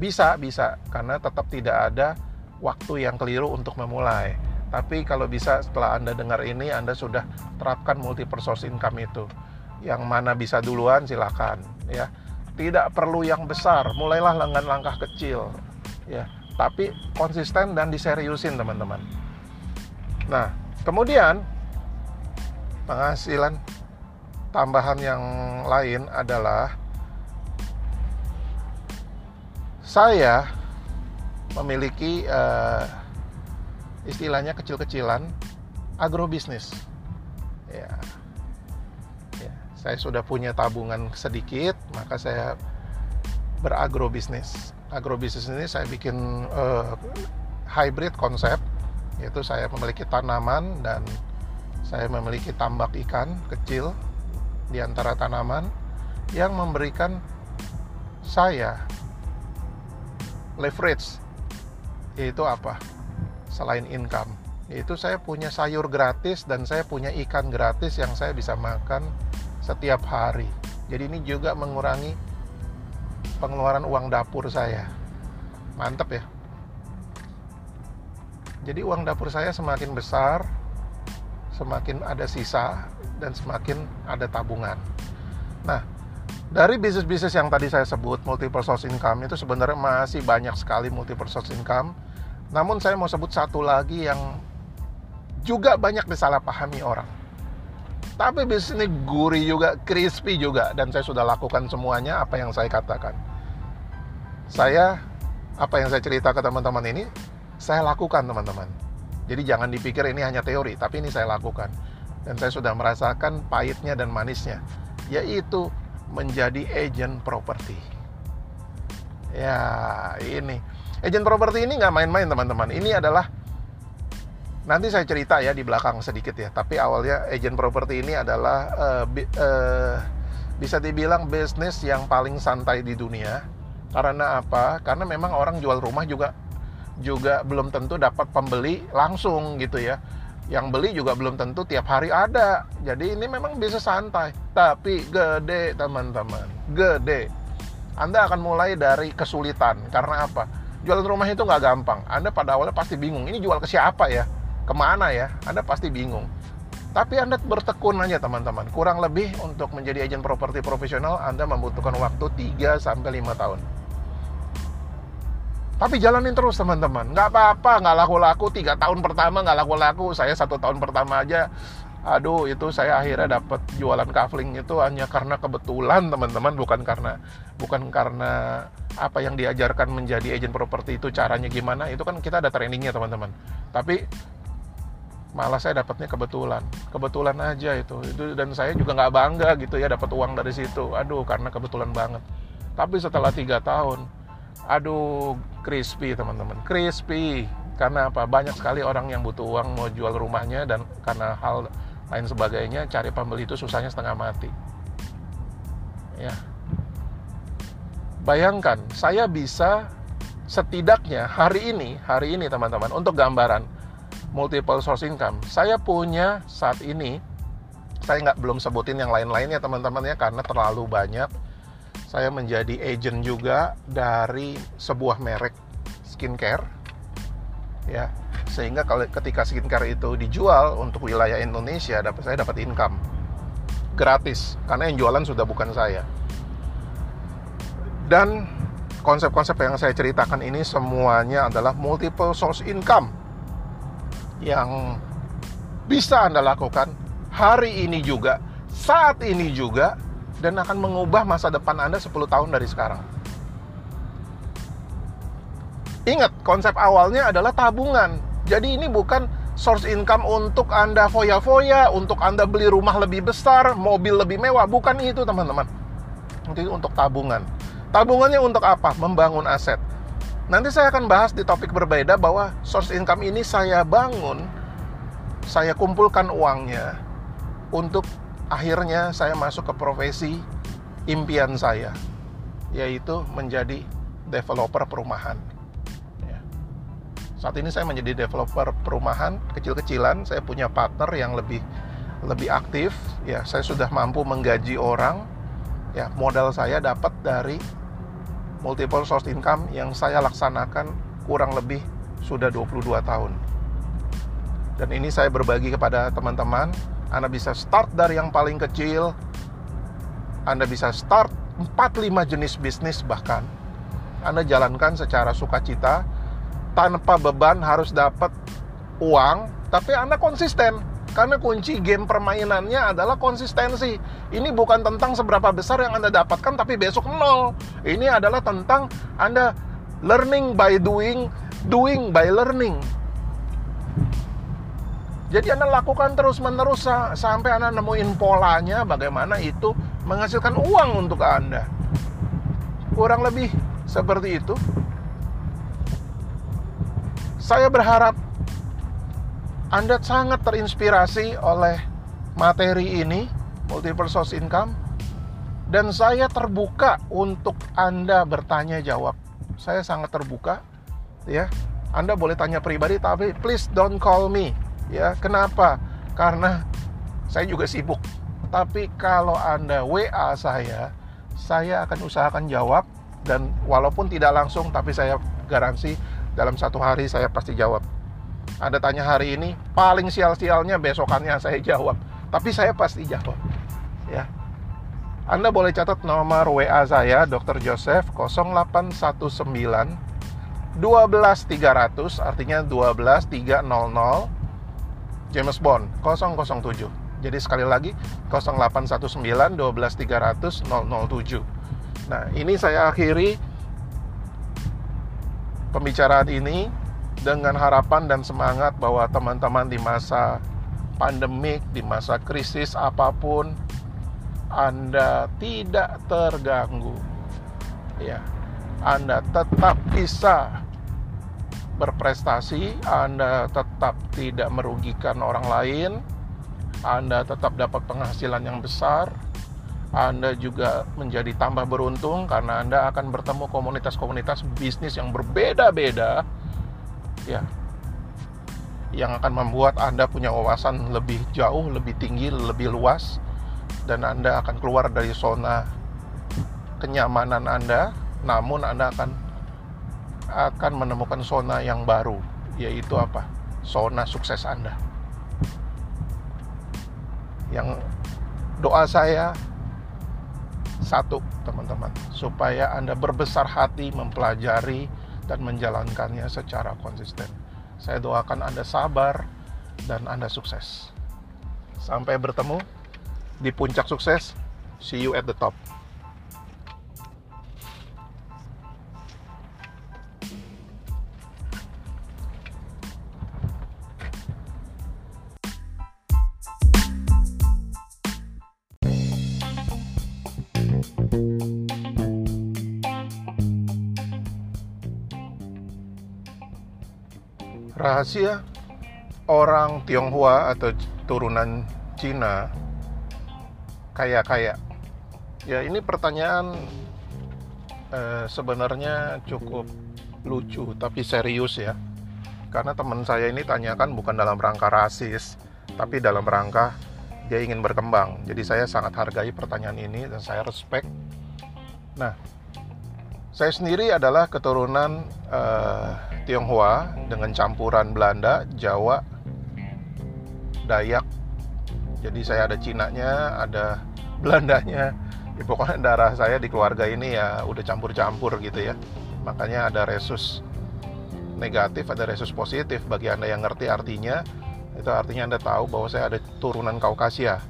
Bisa, bisa, karena tetap tidak ada waktu yang keliru untuk memulai. Tapi kalau bisa setelah Anda dengar ini, Anda sudah terapkan multiple source income itu. Yang mana bisa duluan silahkan ya. Tidak perlu yang besar, mulailah dengan langkah kecil ya. Tapi konsisten dan diseriusin teman-teman. Nah, kemudian penghasilan tambahan yang lain adalah saya memiliki uh, istilahnya kecil-kecilan agrobisnis. Ya. Ya. saya sudah punya tabungan sedikit, maka saya beragrobisnis. Agrobisnis ini saya bikin uh, hybrid konsep, yaitu saya memiliki tanaman dan saya memiliki tambak ikan kecil di antara tanaman yang memberikan saya leverage yaitu apa? Selain income, yaitu saya punya sayur gratis dan saya punya ikan gratis yang saya bisa makan setiap hari. Jadi ini juga mengurangi pengeluaran uang dapur saya. Mantap ya. Jadi uang dapur saya semakin besar, semakin ada sisa dan semakin ada tabungan. Nah, dari bisnis-bisnis yang tadi saya sebut multiple source income itu sebenarnya masih banyak sekali multiple source income. Namun saya mau sebut satu lagi yang juga banyak disalahpahami orang. Tapi bisnis ini gurih juga, crispy juga dan saya sudah lakukan semuanya apa yang saya katakan. Saya apa yang saya cerita ke teman-teman ini saya lakukan teman-teman. Jadi jangan dipikir ini hanya teori, tapi ini saya lakukan. Dan saya sudah merasakan pahitnya dan manisnya, yaitu menjadi agent properti. Ya, ini. Agent properti ini nggak main-main teman-teman. Ini adalah nanti saya cerita ya di belakang sedikit ya. Tapi awalnya agent properti ini adalah uh, bi uh, bisa dibilang bisnis yang paling santai di dunia. Karena apa? Karena memang orang jual rumah juga juga belum tentu dapat pembeli langsung gitu ya. Yang beli juga belum tentu tiap hari ada. Jadi ini memang bisa santai tapi gede teman-teman. Gede. Anda akan mulai dari kesulitan. Karena apa? Jualan rumah itu nggak gampang. Anda pada awalnya pasti bingung ini jual ke siapa ya ke mana ya? Anda pasti bingung. Tapi anda bertekun aja teman-teman. Kurang lebih untuk menjadi agen properti profesional anda membutuhkan waktu 3 sampai 5 tahun. Tapi jalanin terus teman-teman. Nggak apa-apa nggak laku-laku. Tiga tahun pertama nggak laku-laku. Saya satu tahun pertama aja. Aduh itu saya akhirnya dapat jualan kafling itu hanya karena kebetulan teman-teman. Bukan karena bukan karena apa yang diajarkan menjadi agent properti itu caranya gimana. Itu kan kita ada trainingnya teman-teman. Tapi malah saya dapatnya kebetulan. Kebetulan aja itu. Itu dan saya juga nggak bangga gitu ya dapat uang dari situ. Aduh karena kebetulan banget. Tapi setelah tiga tahun aduh crispy teman-teman. Crispy. Karena apa? Banyak sekali orang yang butuh uang mau jual rumahnya dan karena hal lain sebagainya cari pembeli itu susahnya setengah mati. Ya. Bayangkan saya bisa setidaknya hari ini hari ini teman-teman untuk gambaran multiple source income. Saya punya saat ini saya nggak belum sebutin yang lain-lainnya teman-teman ya karena terlalu banyak. Saya menjadi agent juga dari sebuah merek skincare ya. Sehingga kalau ketika skincare itu dijual untuk wilayah Indonesia dapat saya dapat income. Gratis karena yang jualan sudah bukan saya. Dan konsep-konsep yang saya ceritakan ini semuanya adalah multiple source income yang bisa Anda lakukan hari ini juga saat ini juga dan akan mengubah masa depan Anda 10 tahun dari sekarang. Ingat, konsep awalnya adalah tabungan. Jadi ini bukan source income untuk Anda foya-foya, untuk Anda beli rumah lebih besar, mobil lebih mewah. Bukan itu, teman-teman. Itu untuk tabungan. Tabungannya untuk apa? Membangun aset. Nanti saya akan bahas di topik berbeda bahwa source income ini saya bangun, saya kumpulkan uangnya untuk akhirnya saya masuk ke profesi impian saya yaitu menjadi developer perumahan. Ya. saat ini saya menjadi developer perumahan kecil-kecilan. Saya punya partner yang lebih lebih aktif. Ya saya sudah mampu menggaji orang. Ya modal saya dapat dari multiple source income yang saya laksanakan kurang lebih sudah 22 tahun dan ini saya berbagi kepada teman-teman anda bisa start dari yang paling kecil. Anda bisa start 4-5 jenis bisnis bahkan. Anda jalankan secara sukacita tanpa beban harus dapat uang, tapi Anda konsisten. Karena kunci game permainannya adalah konsistensi. Ini bukan tentang seberapa besar yang Anda dapatkan tapi besok nol. Ini adalah tentang Anda learning by doing, doing by learning. Jadi Anda lakukan terus-menerus sampai Anda nemuin polanya bagaimana itu menghasilkan uang untuk Anda. Kurang lebih seperti itu. Saya berharap Anda sangat terinspirasi oleh materi ini, multiple source income, dan saya terbuka untuk Anda bertanya jawab. Saya sangat terbuka, ya. Anda boleh tanya pribadi, tapi please don't call me, ya. Kenapa? Karena saya juga sibuk. Tapi kalau Anda WA saya, saya akan usahakan jawab dan walaupun tidak langsung, tapi saya garansi dalam satu hari saya pasti jawab. Anda tanya hari ini, paling sial-sialnya besokannya saya jawab. Tapi saya pasti jawab. Ya. Anda boleh catat nomor WA saya Dr. Joseph 0819 12300 artinya 12300 James Bond 007. Jadi sekali lagi 0819 12300 007. Nah, ini saya akhiri pembicaraan ini dengan harapan dan semangat bahwa teman-teman di masa pandemik, di masa krisis apa pun, Anda tidak terganggu. Ya. Anda tetap bisa berprestasi, Anda tetap tidak merugikan orang lain, Anda tetap dapat penghasilan yang besar, anda juga menjadi tambah beruntung karena Anda akan bertemu komunitas-komunitas bisnis yang berbeda-beda ya yang akan membuat Anda punya wawasan lebih jauh, lebih tinggi, lebih luas dan Anda akan keluar dari zona kenyamanan Anda namun Anda akan akan menemukan zona yang baru yaitu apa? Zona sukses Anda. Yang doa saya satu, teman-teman, supaya Anda berbesar hati mempelajari dan menjalankannya secara konsisten. Saya doakan Anda sabar dan Anda sukses. Sampai bertemu di puncak sukses. See you at the top. Rahasia orang Tionghoa atau turunan Cina kaya-kaya? Ya ini pertanyaan eh, sebenarnya cukup lucu tapi serius ya. Karena teman saya ini tanyakan bukan dalam rangka rasis, tapi dalam rangka dia ingin berkembang. Jadi saya sangat hargai pertanyaan ini dan saya respect. Nah, saya sendiri adalah keturunan uh, Tionghoa dengan campuran Belanda, Jawa, Dayak. Jadi saya ada Cinanya, ada Belandanya. Ya, pokoknya darah saya di keluarga ini ya udah campur-campur gitu ya. Makanya ada resus negatif, ada resus positif. Bagi Anda yang ngerti artinya, itu artinya Anda tahu bahwa saya ada turunan Kaukasia.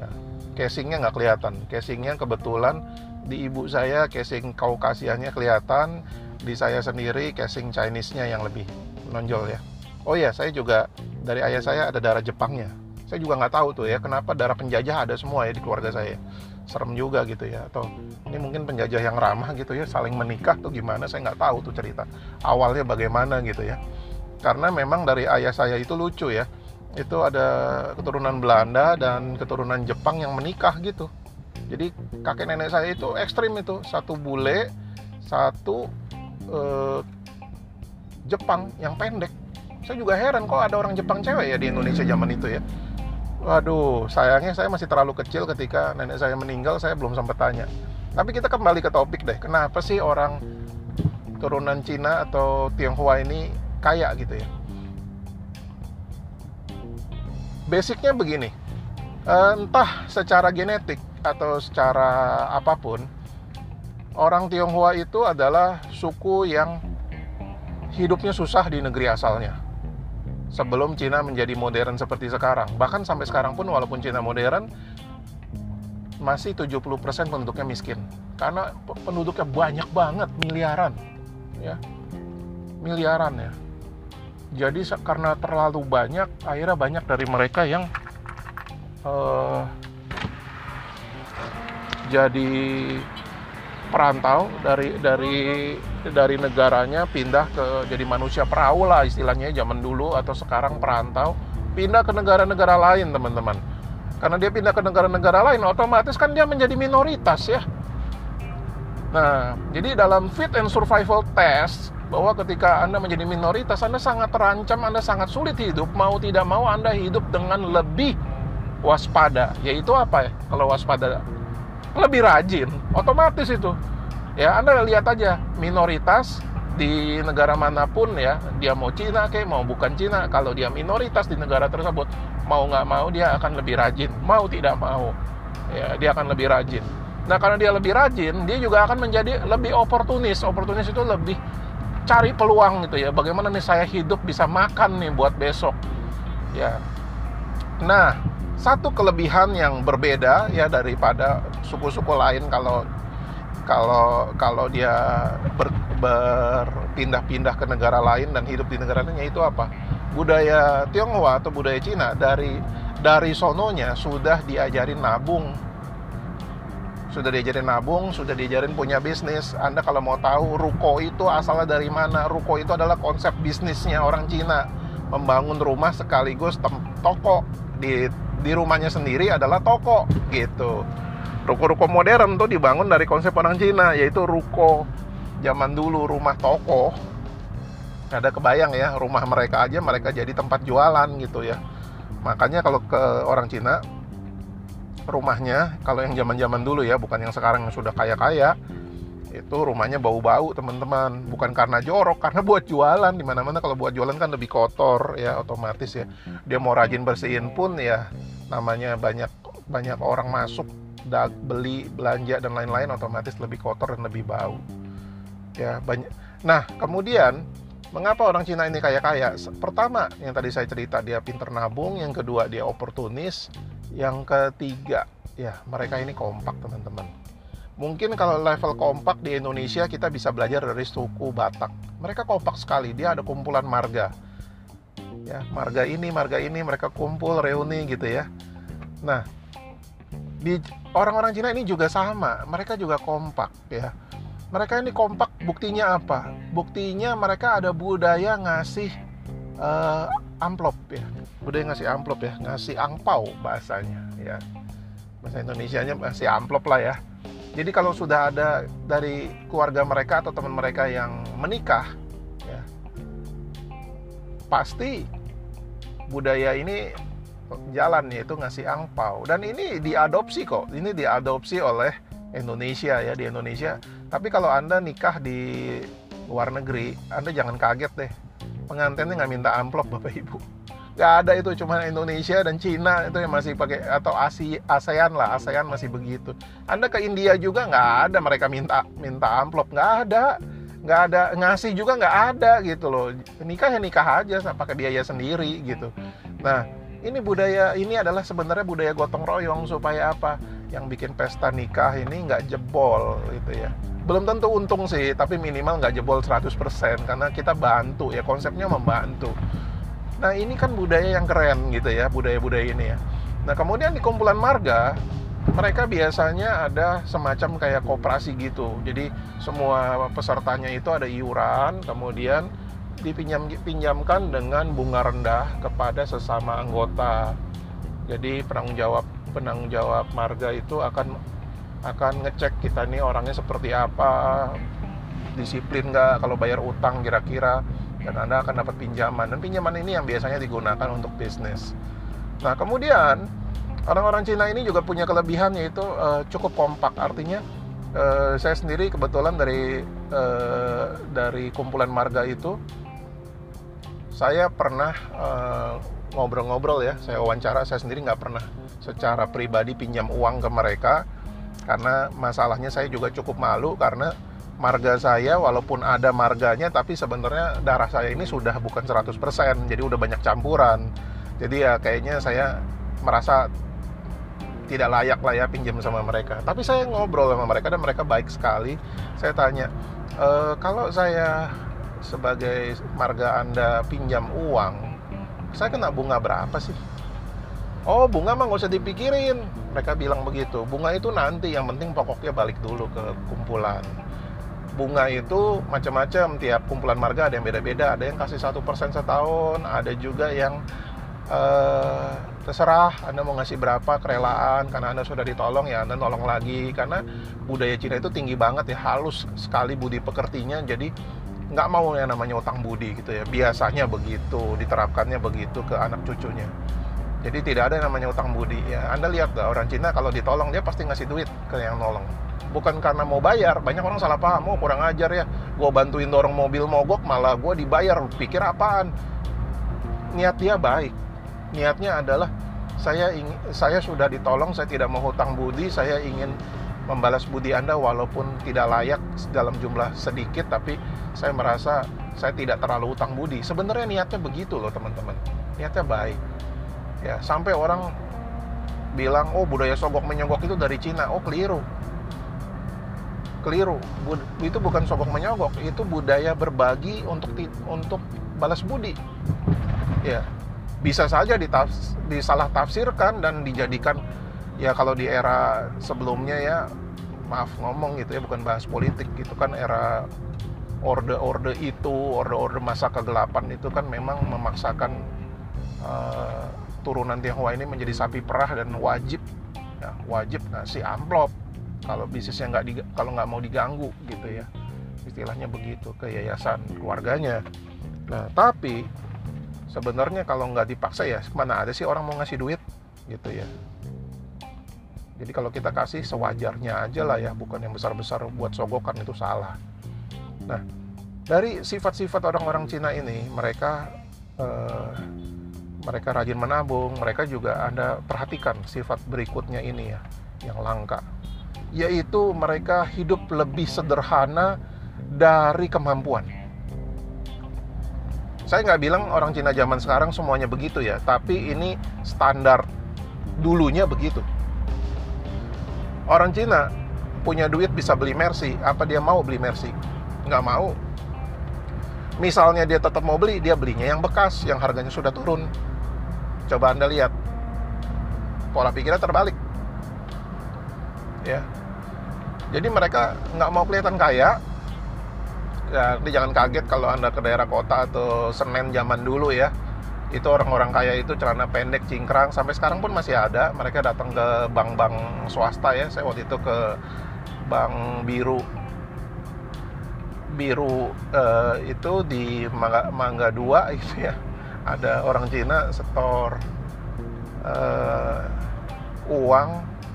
Ya, casingnya nggak kelihatan. Casingnya kebetulan di ibu saya casing kaukasianya kelihatan di saya sendiri casing Chinese-nya yang lebih menonjol ya. Oh ya saya juga dari ayah saya ada darah Jepangnya. Saya juga nggak tahu tuh ya kenapa darah penjajah ada semua ya di keluarga saya. Serem juga gitu ya atau ini mungkin penjajah yang ramah gitu ya saling menikah tuh gimana saya nggak tahu tuh cerita awalnya bagaimana gitu ya. Karena memang dari ayah saya itu lucu ya itu ada keturunan Belanda dan keturunan Jepang yang menikah gitu jadi kakek nenek saya itu ekstrim itu. Satu bule satu eh, Jepang yang pendek. Saya juga heran kok ada orang Jepang cewek ya di Indonesia zaman itu ya. Waduh sayangnya saya masih terlalu kecil ketika nenek saya meninggal saya belum sempat tanya. Tapi kita kembali ke topik deh kenapa sih orang turunan Cina atau Tionghoa ini kaya gitu ya? Basicnya begini eh, entah secara genetik atau secara apa pun orang Tionghoa itu adalah suku yang hidupnya susah di negeri asalnya. Sebelum Cina menjadi modern seperti sekarang. Bahkan sampai sekarang pun walaupun Cina modern masih 70% penduduknya miskin. Karena penduduknya banyak banget miliaran ya. Miliaran ya. Jadi karena terlalu banyak akhirnya banyak dari mereka yang uh, jadi perantau dari dari dari negaranya pindah ke jadi manusia perahu lah istilahnya zaman dulu atau sekarang perantau. Pindah ke negara-negara lain teman-teman. Karena dia pindah ke negara-negara lain otomatis kan dia menjadi minoritas ya. Nah jadi dalam fit and survival test bahwa ketika Anda menjadi minoritas Anda sangat terancam Anda sangat sulit hidup. Mau tidak mau Anda hidup dengan lebih waspada. Yaitu apa ya? Kalau waspada lebih rajin otomatis itu. Ya Anda lihat aja minoritas di negara mana pun ya dia mau Cina kayak mau bukan Cina kalau dia minoritas di negara tersebut mau nggak mau dia akan lebih rajin. Mau tidak mau ya dia akan lebih rajin. Nah karena dia lebih rajin dia juga akan menjadi lebih oportunis. Oportunis itu lebih cari peluang gitu ya. Bagaimana nih saya hidup bisa makan nih buat besok? Ya. Nah satu kelebihan yang berbeda ya daripada suku-suku lain kalau kalau kalau dia ber, berpindah-pindah ke negara lain dan hidup di negara lain yaitu apa budaya Tionghoa atau budaya Cina dari dari sononya sudah diajarin nabung sudah diajarin nabung, sudah diajarin punya bisnis. Anda kalau mau tahu ruko itu asalnya dari mana? Ruko itu adalah konsep bisnisnya orang Cina. Membangun rumah sekaligus toko di di rumahnya sendiri adalah toko gitu. Ruko-ruko modern tuh dibangun dari konsep orang Cina yaitu ruko zaman dulu rumah toko. Ada kebayang ya rumah mereka aja mereka jadi tempat jualan gitu ya. Makanya kalau ke orang Cina rumahnya kalau yang zaman-zaman dulu ya bukan yang sekarang yang sudah kaya-kaya itu rumahnya bau-bau teman-teman. Bukan karena jorok karena buat jualan. Di mana-mana kalau buat jualan kan lebih kotor ya otomatis ya. Dia mau rajin bersihin pun ya namanya banyak banyak orang masuk dag, beli belanja dan lain-lain otomatis lebih kotor dan lebih bau. Ya banyak. Nah kemudian mengapa orang Cina ini kaya kaya pertama yang tadi saya cerita dia pinter nabung. Yang kedua dia oportunis. Yang ketiga ya mereka ini kompak teman-teman mungkin kalau level kompak di Indonesia kita bisa belajar dari suku Batak. Mereka kompak sekali dia ada kumpulan marga. Ya marga ini marga ini mereka kumpul reuni gitu ya. Nah di orang-orang Cina ini juga sama mereka juga kompak ya. Mereka ini kompak buktinya apa? Buktinya mereka ada budaya ngasih uh, amplop ya. Budaya ngasih amplop ya ngasih angpau bahasanya ya. Bahasa Indonesia nya ngasih amplop lah ya jadi kalau sudah ada dari keluarga mereka atau teman mereka yang menikah ya pasti budaya ini jalan yaitu ngasih angpau. Dan ini diadopsi kok. Ini diadopsi oleh Indonesia ya di Indonesia. Tapi kalau anda nikah di luar negeri anda jangan kaget deh. Pengantinnya nggak minta amplop bapak ibu nggak ada itu cuma Indonesia dan Cina itu yang masih pakai atau Asia ASEAN lah ASEAN masih begitu. Anda ke India juga nggak ada mereka minta minta amplop nggak ada. Nggak ada ngasih juga nggak ada gitu loh. Nikah ya nikah aja pakai biaya sendiri gitu. Nah ini budaya ini adalah sebenarnya budaya gotong royong supaya apa? Yang bikin pesta nikah ini nggak jebol gitu ya. Belum tentu untung sih tapi minimal nggak jebol 100% karena kita bantu ya konsepnya membantu nah ini kan budaya yang keren gitu ya budaya-budaya ini ya nah kemudian di kumpulan marga mereka biasanya ada semacam kayak koperasi gitu. Jadi semua pesertanya itu ada iuran, kemudian dipinjam pinjamkan dengan bunga rendah kepada sesama anggota. Jadi penanggung jawab penanggung jawab marga itu akan akan ngecek kita nih orangnya seperti apa, disiplin nggak kalau bayar utang kira-kira, dan anda akan dapat pinjaman. Dan pinjaman ini yang biasanya digunakan untuk bisnis. Nah kemudian orang-orang Cina ini juga punya kelebihan yaitu uh, cukup kompak artinya uh, saya sendiri kebetulan dari uh, dari kumpulan marga itu saya pernah ngobrol-ngobrol uh, ya saya wawancara saya sendiri nggak pernah secara pribadi pinjam uang ke mereka karena masalahnya saya juga cukup malu karena marga saya walaupun ada marganya tapi sebenarnya darah saya ini sudah bukan 100% jadi udah banyak campuran. Jadi ya kayaknya saya merasa tidak layak lah ya pinjam sama mereka. Tapi saya ngobrol sama mereka dan mereka baik sekali. Saya tanya e, kalau saya sebagai marga Anda pinjam uang, saya kena bunga berapa sih? Oh bunga mah nggak usah dipikirin. Mereka bilang begitu. Bunga itu nanti yang penting pokoknya balik dulu ke kumpulan Bunga itu macam-macam Tiap kumpulan marga ada yang beda-beda. Ada yang kasih satu persen setahun Ada juga yang uh, terserah Anda mau ngasih berapa kerelaan. Karena Anda sudah ditolong ya Anda nolong lagi. Karena budaya Cina itu tinggi banget ya Halus sekali budi pekertinya. Jadi nggak mau yang namanya utang budi gitu ya. Biasanya begitu Diterapkannya begitu ke anak cucunya jadi tidak ada yang namanya utang budi ya. Anda lihat lah orang Cina kalau ditolong dia pasti ngasih duit ke yang nolong. Bukan karena mau bayar, banyak orang salah paham, oh, kurang ajar ya. Gue bantuin dorong mobil mogok malah gue dibayar, pikir apaan? Niat dia baik. Niatnya adalah saya ingin, saya sudah ditolong, saya tidak mau hutang budi, saya ingin membalas budi Anda walaupun tidak layak dalam jumlah sedikit, tapi saya merasa saya tidak terlalu hutang budi. Sebenarnya niatnya begitu loh teman-teman. Niatnya baik ya sampai orang bilang oh budaya sogok menyogok itu dari Cina. Oh keliru. Keliru. Bud itu bukan sogok menyogok itu budaya berbagi untuk untuk balas budi. Ya bisa saja ditafs, disalah tafsirkan dan dijadikan ya kalau di era sebelumnya ya maaf ngomong gitu ya bukan bahas politik gitu kan era orde-orde itu orde-orde masa kegelapan itu kan memang memaksakan uh, turunan Tionghoa ini menjadi sapi perah dan wajib. Ya, wajib ngasih amplop. Kalau bisnisnya nggak kalau nggak mau diganggu gitu ya. Istilahnya begitu ke yayasan keluarganya. Nah tapi sebenarnya kalau nggak dipaksa ya mana ada sih orang mau ngasih duit? Gitu ya. Jadi kalau kita kasih sewajarnya aja lah ya. Bukan yang besar-besar buat sogokan itu salah. Nah dari sifat-sifat orang-orang Cina ini mereka eh, mereka rajin menabung, mereka juga Anda perhatikan sifat berikutnya ini ya, yang langka. Yaitu mereka hidup lebih sederhana dari kemampuan. Saya nggak bilang orang Cina zaman sekarang semuanya begitu ya, tapi ini standar dulunya begitu. Orang Cina punya duit bisa beli Mercy, apa dia mau beli Mercy? Nggak mau. Misalnya dia tetap mau beli, dia belinya yang bekas, yang harganya sudah turun Coba Anda lihat. Pola pikirnya terbalik. Ya. Jadi mereka nggak mau kelihatan kaya. Ya, ini jangan kaget kalau Anda ke daerah kota atau Senen zaman dulu ya. Itu orang-orang kaya itu celana pendek, cingkrang, sampai sekarang pun masih ada. Mereka datang ke bank-bank swasta ya. Saya waktu itu ke Bank Biru biru uh, itu di Mangga, Mangga 2 itu ya ada orang Cina setor uh, uang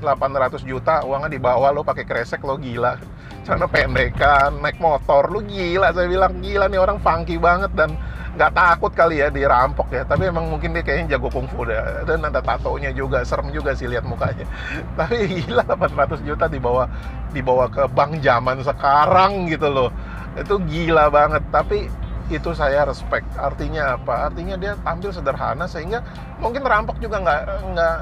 800 juta uangnya dibawa lo pakai kresek lo gila. Celana pendekan naik motor lo gila saya bilang gila nih orang funky banget dan nggak takut kali ya dirampok ya. Tapi emang mungkin dia kayaknya jago kungfu deh. Dan ada tatonya juga serem juga sih lihat mukanya. Tapi gila 800 juta dibawa dibawa ke bank zaman sekarang gitu loh. Itu gila banget. Tapi itu saya respect. Artinya apa? Artinya dia tampil sederhana sehingga mungkin rampok juga nggak nggak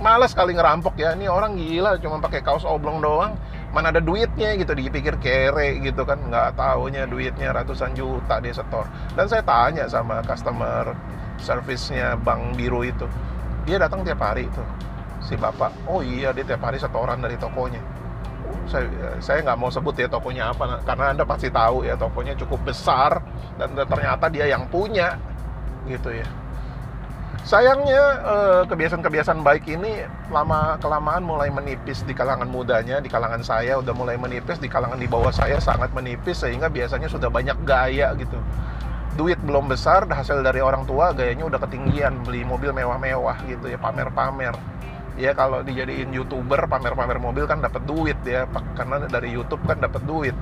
males kali ngerampok ya. Ini orang gila cuma pakai kaos oblong doang. Mana ada duitnya gitu dipikir kere gitu kan. Nggak taunya duitnya ratusan juta dia setor. Dan saya tanya sama customer service-nya bank biru itu. Dia datang tiap hari itu si bapak. Oh iya dia tiap hari setoran dari tokonya saya saya nggak mau sebut ya tokonya apa karena anda pasti tahu ya tokonya cukup besar dan ternyata dia yang punya gitu ya. Sayangnya eh, kebiasaan-kebiasaan baik ini lama kelamaan mulai menipis di kalangan mudanya di kalangan saya udah mulai menipis di kalangan di bawah saya sangat menipis sehingga biasanya sudah banyak gaya gitu. Duit belum besar hasil dari orang tua gayanya udah ketinggian beli mobil mewah-mewah gitu ya pamer-pamer ya kalau dijadiin youtuber pamer-pamer mobil kan dapat duit ya karena dari YouTube kan dapat duit.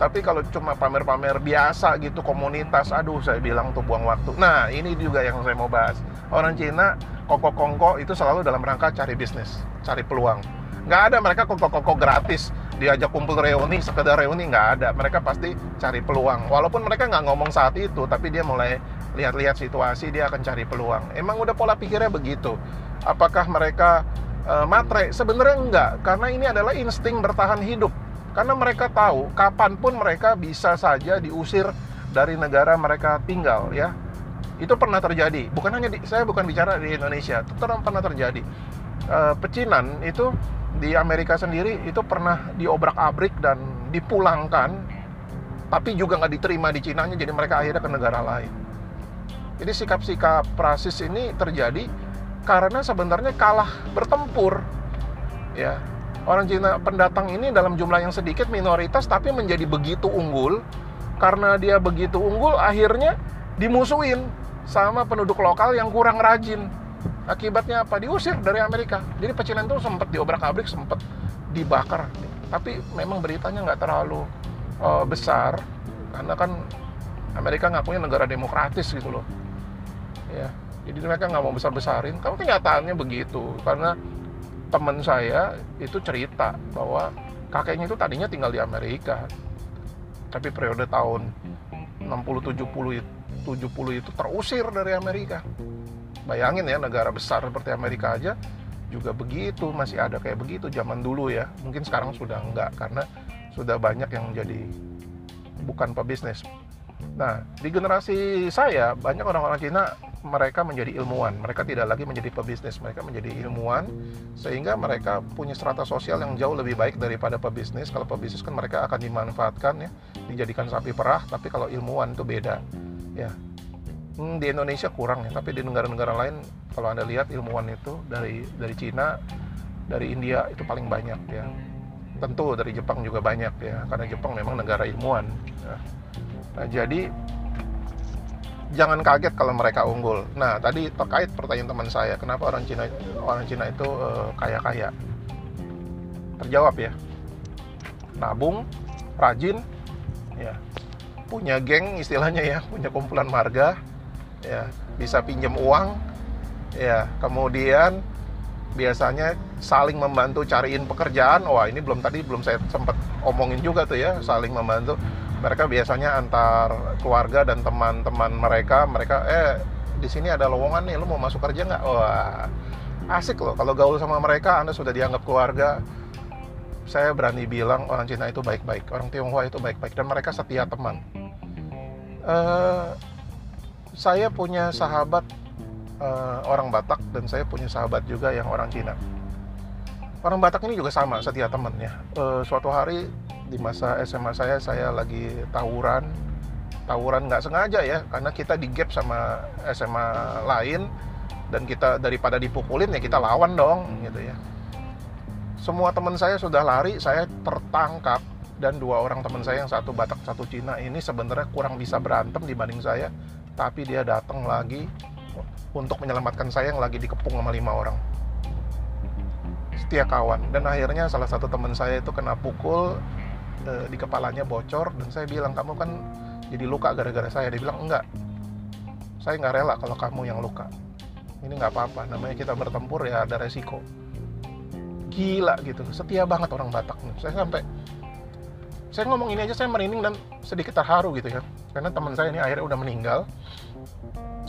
Tapi kalau cuma pamer-pamer biasa gitu komunitas aduh saya bilang tuh buang waktu. Nah ini juga yang saya mau bahas. Orang Cina koko-kongko itu selalu dalam rangka cari bisnis cari peluang. Nggak ada mereka koko-koko gratis. Diajak kumpul reuni sekedar reuni nggak ada. Mereka pasti cari peluang. Walaupun mereka nggak ngomong saat itu tapi dia mulai lihat-lihat situasi dia akan cari peluang. Emang udah pola pikirnya begitu? Apakah mereka uh, matre? Sebenarnya enggak, karena ini adalah insting bertahan hidup. Karena mereka tahu kapan pun mereka bisa saja diusir dari negara mereka tinggal ya. Itu pernah terjadi. Bukan hanya di, saya bukan bicara di Indonesia itu pernah terjadi. E, pecinan itu di Amerika sendiri itu pernah diobrak-abrik dan dipulangkan tapi juga nggak diterima di Cina jadi mereka akhirnya ke negara lain jadi sikap-sikap rasis ini terjadi karena sebenarnya kalah bertempur ya orang Cina pendatang ini dalam jumlah yang sedikit minoritas tapi menjadi begitu unggul karena dia begitu unggul akhirnya dimusuhin sama penduduk lokal yang kurang rajin. Akibatnya apa? Diusir dari Amerika. Jadi pecinan itu sempat diobrak-abrik, sempat dibakar. Tapi memang beritanya nggak terlalu uh, besar karena kan Amerika ngakunya negara demokratis gitu loh. Ya, jadi mereka nggak mau besar-besarin. Kalau kenyataannya begitu karena teman saya itu cerita bahwa kakeknya itu tadinya tinggal di Amerika. Tapi periode tahun 60 70 itu 70 itu terusir dari Amerika. Bayangin ya negara besar seperti Amerika aja juga begitu, masih ada kayak begitu zaman dulu ya. Mungkin sekarang sudah enggak karena sudah banyak yang jadi bukan pebisnis. Nah, di generasi saya banyak orang-orang Cina mereka menjadi ilmuwan. Mereka tidak lagi menjadi pebisnis, mereka menjadi ilmuwan sehingga mereka punya strata sosial yang jauh lebih baik daripada pebisnis. Kalau pebisnis kan mereka akan dimanfaatkan ya, dijadikan sapi perah, tapi kalau ilmuwan itu beda ya hmm, di Indonesia kurang ya tapi di negara-negara lain kalau anda lihat ilmuwan itu dari dari Cina dari India itu paling banyak ya tentu dari Jepang juga banyak ya karena Jepang memang negara ilmuwan ya. Nah jadi jangan kaget kalau mereka unggul. Nah tadi terkait pertanyaan teman saya kenapa orang Cina orang Cina itu uh, kaya-kaya? Terjawab ya. Nabung rajin ya. Punya geng istilahnya ya punya kumpulan marga ya. Bisa pinjam uang ya. Kemudian biasanya saling membantu cariin pekerjaan. Wah ini belum tadi belum saya sempat omongin juga tuh ya saling membantu mereka biasanya antar keluarga dan teman-teman mereka mereka eh di sini ada lowongan nih lu mau masuk kerja nggak wah asik loh kalau gaul sama mereka anda sudah dianggap keluarga saya berani bilang orang Cina itu baik-baik orang Tionghoa itu baik-baik dan mereka setia teman uh, saya punya sahabat uh, orang Batak dan saya punya sahabat juga yang orang Cina. Orang Batak ini juga sama setia temannya. Uh, suatu hari di masa SMA saya saya lagi tawuran, tawuran nggak sengaja ya karena kita di gap sama SMA lain dan kita daripada dipukulin ya kita lawan dong gitu ya. Semua teman saya sudah lari, saya tertangkap dan dua orang teman saya yang satu Batak satu Cina ini sebenarnya kurang bisa berantem dibanding saya tapi dia datang lagi untuk menyelamatkan saya yang lagi dikepung sama lima orang. Setia kawan. Dan akhirnya salah satu teman saya itu kena pukul e, di kepalanya bocor dan saya bilang kamu kan jadi luka gara-gara saya. Dia bilang enggak. Saya nggak rela kalau kamu yang luka. Ini nggak apa-apa. Namanya kita bertempur ya ada resiko. Gila gitu. Setia banget orang Batak saya sampai saya ngomong ini aja saya merinding dan sedikit terharu gitu ya. Karena teman saya ini akhirnya udah meninggal.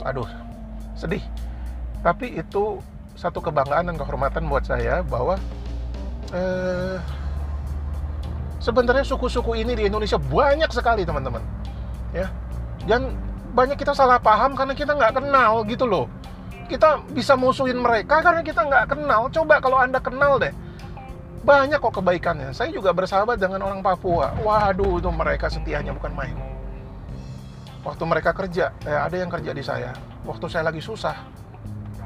Aduh sedih. Tapi itu satu kebanggaan dan kehormatan buat saya bahwa eh, sebenarnya suku-suku ini di Indonesia banyak sekali teman-teman ya dan banyak kita salah paham karena kita nggak kenal gitu loh kita bisa musuhin mereka karena kita nggak kenal coba kalau anda kenal deh banyak kok kebaikannya. Saya juga bersahabat dengan orang Papua. Waduh, itu mereka setianya bukan main. Waktu mereka kerja, eh, ada yang kerja di saya. Waktu saya lagi susah,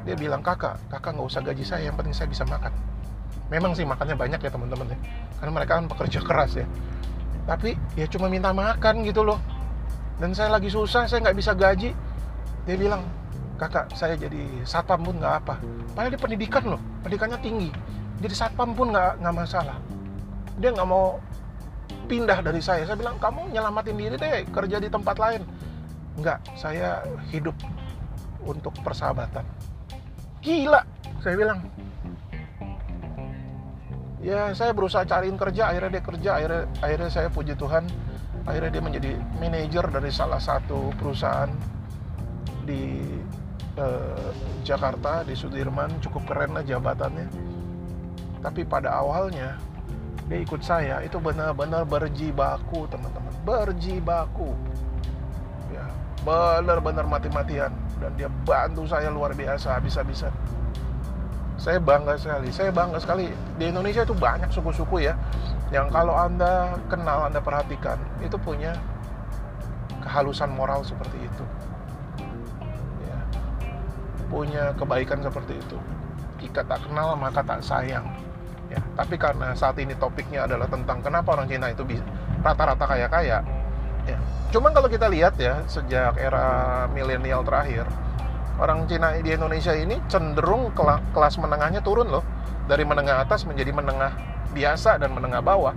dia bilang kakak, kakak nggak usah gaji saya, yang penting saya bisa makan. Memang sih makannya banyak ya teman-teman ya, karena mereka kan pekerja keras ya. Tapi ya cuma minta makan gitu loh. Dan saya lagi susah, saya nggak bisa gaji. Dia bilang, kakak saya jadi satpam pun nggak apa. Padahal dia pendidikan loh, pendidikannya tinggi jadi satpam pun nggak nggak masalah dia nggak mau pindah dari saya saya bilang kamu nyelamatin diri deh kerja di tempat lain nggak saya hidup untuk persahabatan gila saya bilang ya saya berusaha cariin kerja akhirnya dia kerja akhirnya akhirnya saya puji Tuhan akhirnya dia menjadi manajer dari salah satu perusahaan di eh, Jakarta di Sudirman. Cukup keren lah jabatannya. Tapi pada awalnya dia ikut saya itu benar-benar berjibaku teman-teman. Berjibaku benar-benar mati-matian. Dan dia bantu saya luar biasa habis-habisan saya bangga sekali saya bangga sekali. Di Indonesia itu banyak suku-suku ya yang kalau anda kenal anda perhatikan itu punya kehalusan moral seperti itu. Ya. punya kebaikan seperti itu. Jika tak kenal maka tak sayang. Ya tapi karena saat ini topiknya adalah tentang kenapa orang Cina itu rata-rata kaya-kaya ya. Cuman kalau kita lihat ya sejak era milenial terakhir orang Cina di Indonesia ini cenderung kelas menengahnya turun loh. Dari menengah atas menjadi menengah biasa dan menengah bawah.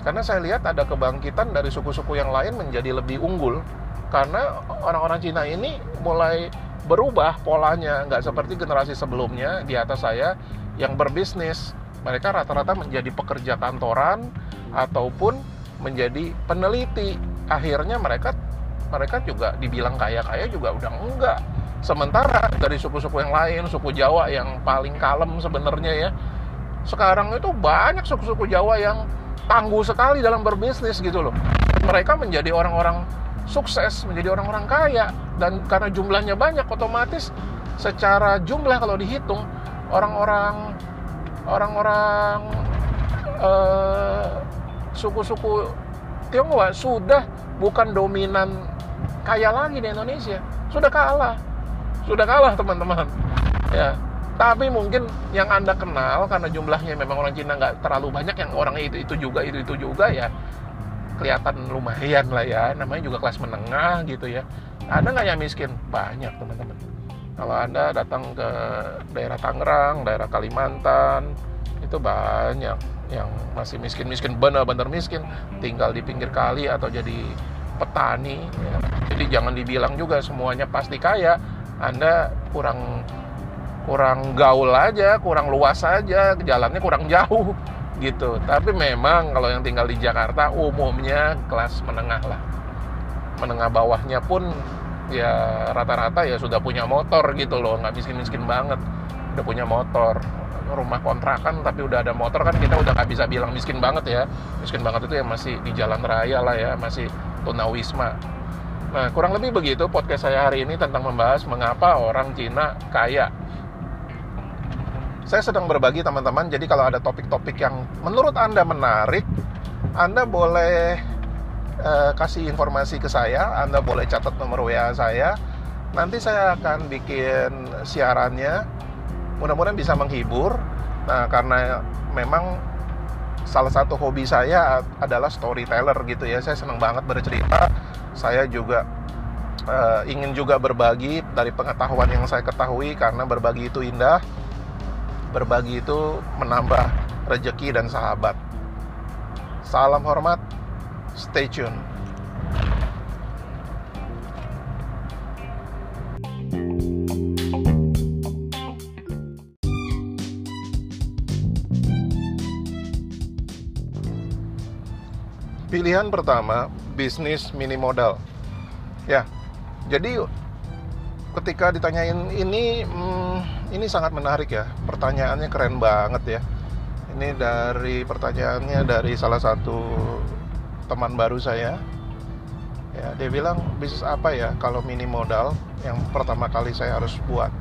Karena saya lihat ada kebangkitan dari suku-suku yang lain menjadi lebih unggul. Karena orang-orang Cina ini mulai berubah polanya. Nggak seperti generasi sebelumnya di atas saya yang berbisnis. Mereka rata-rata menjadi pekerja kantoran ataupun menjadi peneliti. Akhirnya mereka mereka juga dibilang kaya-kaya juga udah enggak Sementara dari suku-suku yang lain, suku Jawa yang paling kalem sebenarnya ya, sekarang itu banyak suku-suku Jawa yang tangguh sekali dalam berbisnis gitu loh. Mereka menjadi orang-orang sukses, menjadi orang-orang kaya dan karena jumlahnya banyak otomatis secara jumlah kalau dihitung orang-orang orang-orang uh, suku-suku Tionghoa sudah bukan dominan kaya lagi di Indonesia, sudah kalah sudah kalah teman-teman. Ya. Tapi mungkin yang anda kenal karena jumlahnya memang orang Cina nggak terlalu banyak yang orang itu itu juga itu itu juga ya kelihatan lumayan lah ya. Namanya juga kelas menengah gitu ya. Ada nggak yang miskin? Banyak teman-teman. Kalau anda datang ke daerah Tangerang daerah Kalimantan itu banyak yang masih miskin-miskin benar-benar miskin. Tinggal di pinggir kali atau jadi petani ya. jadi jangan dibilang juga semuanya pasti kaya anda kurang kurang gaul aja, kurang luas aja, jalannya kurang jauh gitu. Tapi memang kalau yang tinggal di Jakarta umumnya kelas menengah lah. Menengah bawahnya pun ya rata-rata ya sudah punya motor gitu loh, nggak miskin-miskin banget. Udah punya motor, rumah kontrakan tapi udah ada motor kan kita udah nggak bisa bilang miskin banget ya. Miskin banget itu ya masih di jalan raya lah ya, masih tunawisma Nah, kurang lebih begitu podcast saya hari ini tentang membahas mengapa orang Cina kaya. Saya sedang berbagi teman-teman, jadi kalau ada topik-topik yang menurut Anda menarik, Anda boleh eh, kasih informasi ke saya, Anda boleh catat nomor WA saya. Nanti saya akan bikin siarannya. Mudah-mudahan bisa menghibur. Nah, karena memang salah satu hobi saya adalah storyteller gitu ya. Saya senang banget bercerita saya juga uh, ingin juga berbagi dari pengetahuan yang saya ketahui karena berbagi itu indah berbagi itu menambah rejeki dan sahabat. Salam hormat stay tune Pilihan pertama, bisnis mini modal. Ya, jadi ketika ditanyain ini, hmm, ini sangat menarik ya. Pertanyaannya keren banget ya. Ini dari pertanyaannya dari salah satu teman baru saya. Ya, dia bilang bisnis apa ya kalau mini modal yang pertama kali saya harus buat.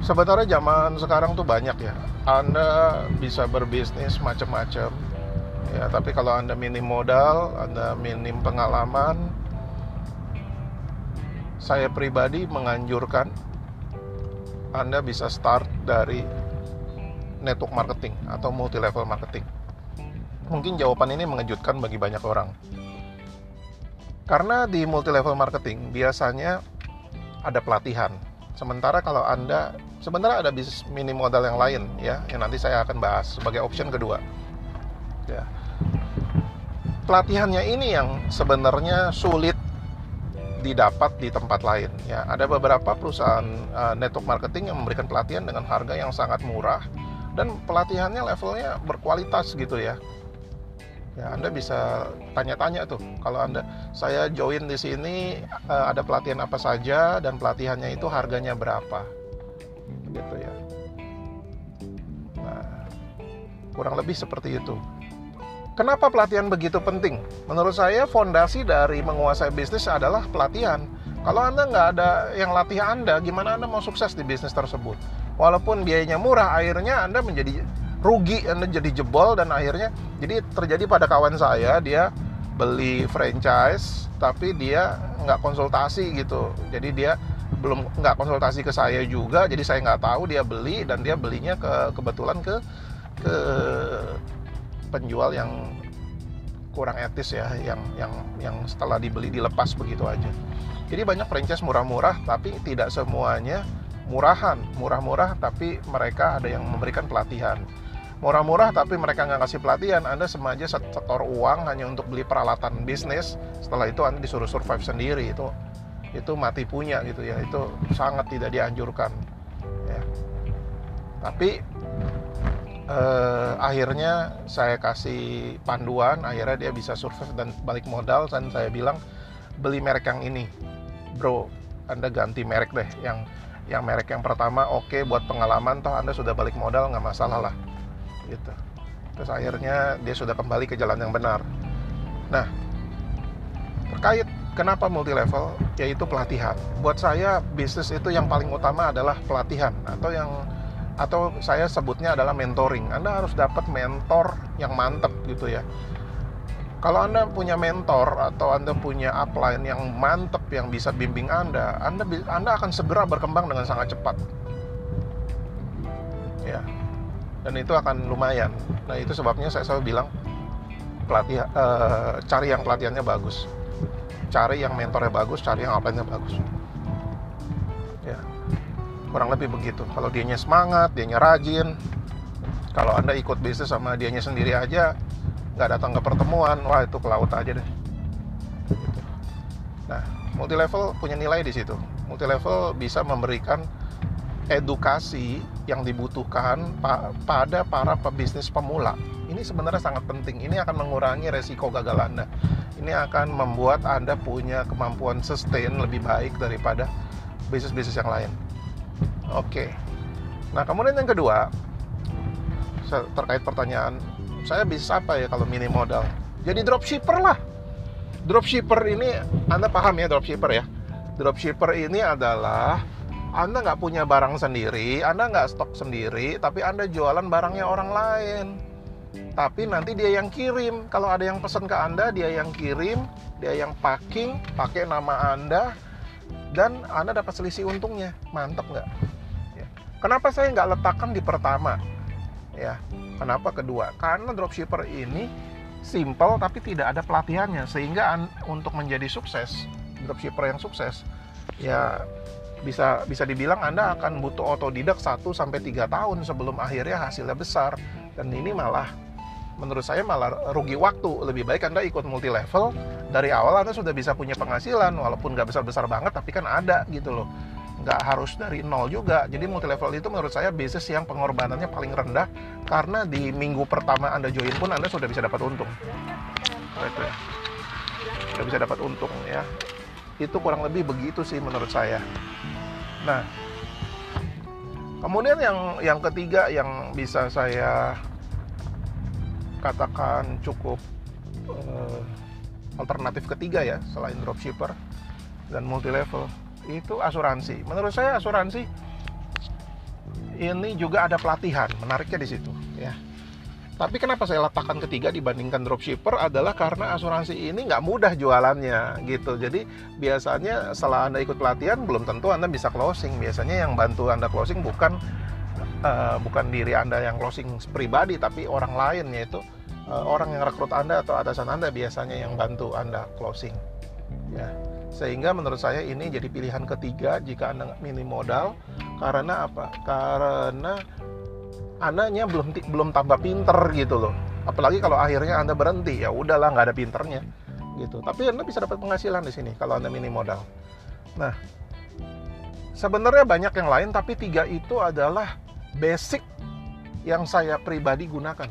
Sebenarnya zaman sekarang tuh banyak ya. Anda bisa berbisnis macam-macam ya tapi kalau anda minim modal anda minim pengalaman saya pribadi menganjurkan anda bisa start dari network marketing atau multi level marketing. Mungkin jawaban ini mengejutkan bagi banyak orang. Karena di multi level marketing biasanya ada pelatihan. Sementara kalau anda sebenarnya ada bisnis minim modal yang lain ya yang nanti saya akan bahas sebagai option kedua pelatihannya ini yang sebenarnya sulit didapat di tempat lain ya. Ada beberapa perusahaan uh, network marketing yang memberikan pelatihan dengan harga yang sangat murah dan pelatihannya levelnya berkualitas gitu ya. Ya Anda bisa tanya-tanya tuh kalau Anda saya join di sini uh, ada pelatihan apa saja dan pelatihannya itu harganya berapa? Gitu ya. Nah kurang lebih seperti itu Kenapa pelatihan begitu penting? Menurut saya fondasi dari menguasai bisnis adalah pelatihan. Kalau Anda nggak ada yang latih Anda, gimana Anda mau sukses di bisnis tersebut? Walaupun biayanya murah, akhirnya Anda menjadi rugi, Anda jadi jebol dan akhirnya jadi terjadi pada kawan saya, dia beli franchise tapi dia nggak konsultasi gitu. Jadi dia belum nggak konsultasi ke saya juga, jadi saya nggak tahu dia beli dan dia belinya ke kebetulan ke ke penjual yang kurang etis ya yang yang yang setelah dibeli dilepas begitu aja. Jadi banyak franchise murah-murah tapi tidak semuanya murahan. Murah-murah tapi mereka ada yang memberikan pelatihan. Murah-murah tapi mereka nggak kasih pelatihan anda semaja setor uang hanya untuk beli peralatan bisnis. Setelah itu anda disuruh survive sendiri itu itu mati punya gitu ya. Itu sangat tidak dianjurkan ya. Tapi eh, akhirnya saya kasih panduan akhirnya dia bisa survive dan balik modal dan saya bilang beli merek yang ini. Bro anda ganti merek deh yang yang merek yang pertama oke okay, buat pengalaman toh anda sudah balik modal nggak masalah lah gitu. Terus akhirnya dia sudah kembali ke jalan yang benar. Nah terkait kenapa multi level yaitu pelatihan. Buat saya bisnis itu yang paling utama adalah pelatihan atau yang atau saya sebutnya adalah mentoring. Anda harus dapat mentor yang mantep gitu ya. Kalau Anda punya mentor atau Anda punya upline yang mantep yang bisa bimbing Anda, Anda Anda akan segera berkembang dengan sangat cepat. Ya. Dan itu akan lumayan. Nah, itu sebabnya saya selalu bilang pelatih uh, cari yang pelatihannya bagus. Cari yang mentornya bagus, cari yang upline-nya bagus kurang lebih begitu. Kalau dianya semangat dianya rajin kalau anda ikut bisnis sama dianya sendiri aja nggak datang ke pertemuan wah itu ke laut aja deh. Nah multi level punya nilai di situ. Multi level bisa memberikan edukasi yang dibutuhkan pa pada para pebisnis pemula. Ini sebenarnya sangat penting. Ini akan mengurangi resiko gagal anda. Ini akan membuat anda punya kemampuan sustain lebih baik daripada bisnis-bisnis yang lain Oke. Nah, kemudian yang kedua terkait pertanyaan saya bisa apa ya kalau mini modal? Jadi dropshipper lah. Dropshipper ini Anda paham ya dropshipper ya? Dropshipper ini adalah Anda nggak punya barang sendiri, Anda nggak stok sendiri, tapi Anda jualan barangnya orang lain. Tapi nanti dia yang kirim. Kalau ada yang pesan ke Anda, dia yang kirim, dia yang packing, pakai nama Anda, dan Anda dapat selisih untungnya. Mantap nggak? Kenapa saya nggak letakkan di pertama? Ya, kenapa kedua? Karena dropshipper ini simple tapi tidak ada pelatihannya. Sehingga untuk menjadi sukses dropshipper yang sukses ya bisa bisa dibilang Anda akan butuh otodidak 1 sampai 3 tahun sebelum akhirnya hasilnya besar. Dan ini malah menurut saya malah rugi waktu. Lebih baik Anda ikut multi level dari awal Anda sudah bisa punya penghasilan walaupun nggak besar-besar banget tapi kan ada gitu loh nggak harus dari nol juga. Jadi multi level itu menurut saya bisnis yang pengorbanannya paling rendah karena di minggu pertama Anda join pun Anda sudah bisa dapat untung. Itu ya. Sudah bisa dapat untung ya. Itu kurang lebih begitu sih menurut saya. Nah, kemudian yang yang ketiga yang bisa saya katakan cukup uh, alternatif ketiga ya selain dropshipper dan multi level itu asuransi. Menurut saya asuransi ini juga ada pelatihan, menariknya di situ ya. Tapi kenapa saya letakkan ketiga dibandingkan dropshipper adalah karena asuransi ini nggak mudah jualannya gitu. Jadi biasanya setelah Anda ikut pelatihan belum tentu Anda bisa closing. Biasanya yang bantu Anda closing bukan uh, bukan diri Anda yang closing pribadi tapi orang lain yaitu uh, orang yang rekrut Anda atau atasan Anda biasanya yang bantu Anda closing. Ya. Sehingga menurut saya ini jadi pilihan ketiga jika Anda minim modal karena apa? Karena anaknya belum belum tambah pinter gitu loh. Apalagi kalau akhirnya Anda berhenti, ya udahlah nggak ada pinternya gitu. Tapi Anda bisa dapat penghasilan di sini kalau Anda minim modal. Nah, sebenarnya banyak yang lain tapi tiga itu adalah basic yang saya pribadi gunakan.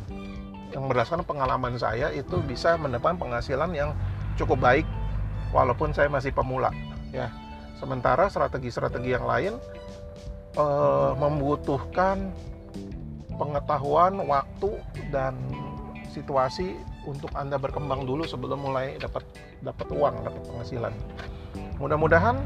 Yang berdasarkan pengalaman saya itu bisa mendapat penghasilan yang cukup baik walaupun saya masih pemula ya. Sementara strategi-strategi yang lain uh, membutuhkan pengetahuan waktu dan situasi untuk anda berkembang dulu sebelum mulai dapat dapat uang dapat penghasilan. Mudah-mudahan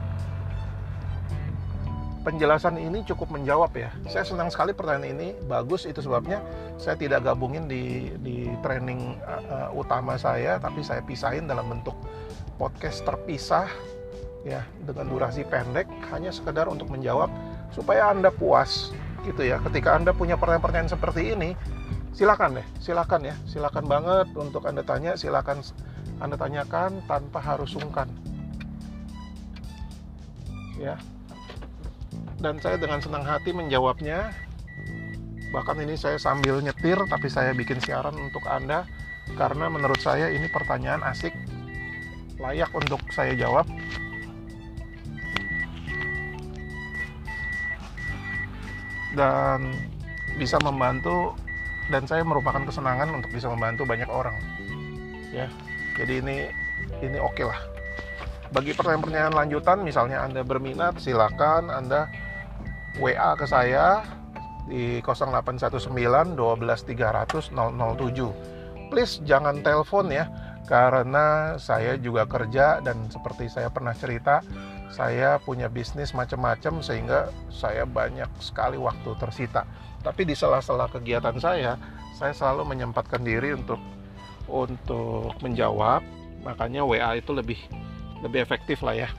penjelasan ini cukup menjawab ya. Saya senang sekali pertanyaan ini, bagus itu sebabnya. Saya tidak gabungin di di training uh, utama saya, tapi saya pisahin dalam bentuk podcast terpisah ya dengan durasi pendek hanya sekedar untuk menjawab supaya Anda puas gitu ya. Ketika Anda punya pertanyaan-pertanyaan seperti ini, silakan deh, silakan ya, silakan banget untuk Anda tanya, silakan Anda tanyakan tanpa harus sungkan. Ya, dan saya dengan senang hati menjawabnya. Bahkan ini saya sambil nyetir tapi saya bikin siaran untuk Anda karena menurut saya ini pertanyaan asik layak untuk saya jawab. Dan bisa membantu dan saya merupakan kesenangan untuk bisa membantu banyak orang. Ya. Jadi ini ini oke okay lah. Bagi pertanyaan-pertanyaan lanjutan misalnya Anda berminat silakan Anda WA ke saya di 0819 12 300 007. Please jangan telepon ya karena saya juga kerja dan seperti saya pernah cerita saya punya bisnis macam-macam sehingga saya banyak sekali waktu tersita. Tapi di sela-sela kegiatan saya, saya selalu menyempatkan diri untuk untuk menjawab. Makanya WA itu lebih lebih efektif lah ya.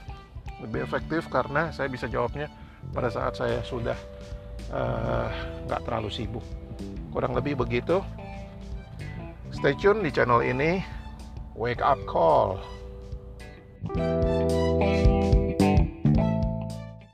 Lebih efektif karena saya bisa jawabnya pada saat saya sudah eh, nggak uh, terlalu sibuk. Kurang lebih begitu. Stay tune di channel ini. Wake up call.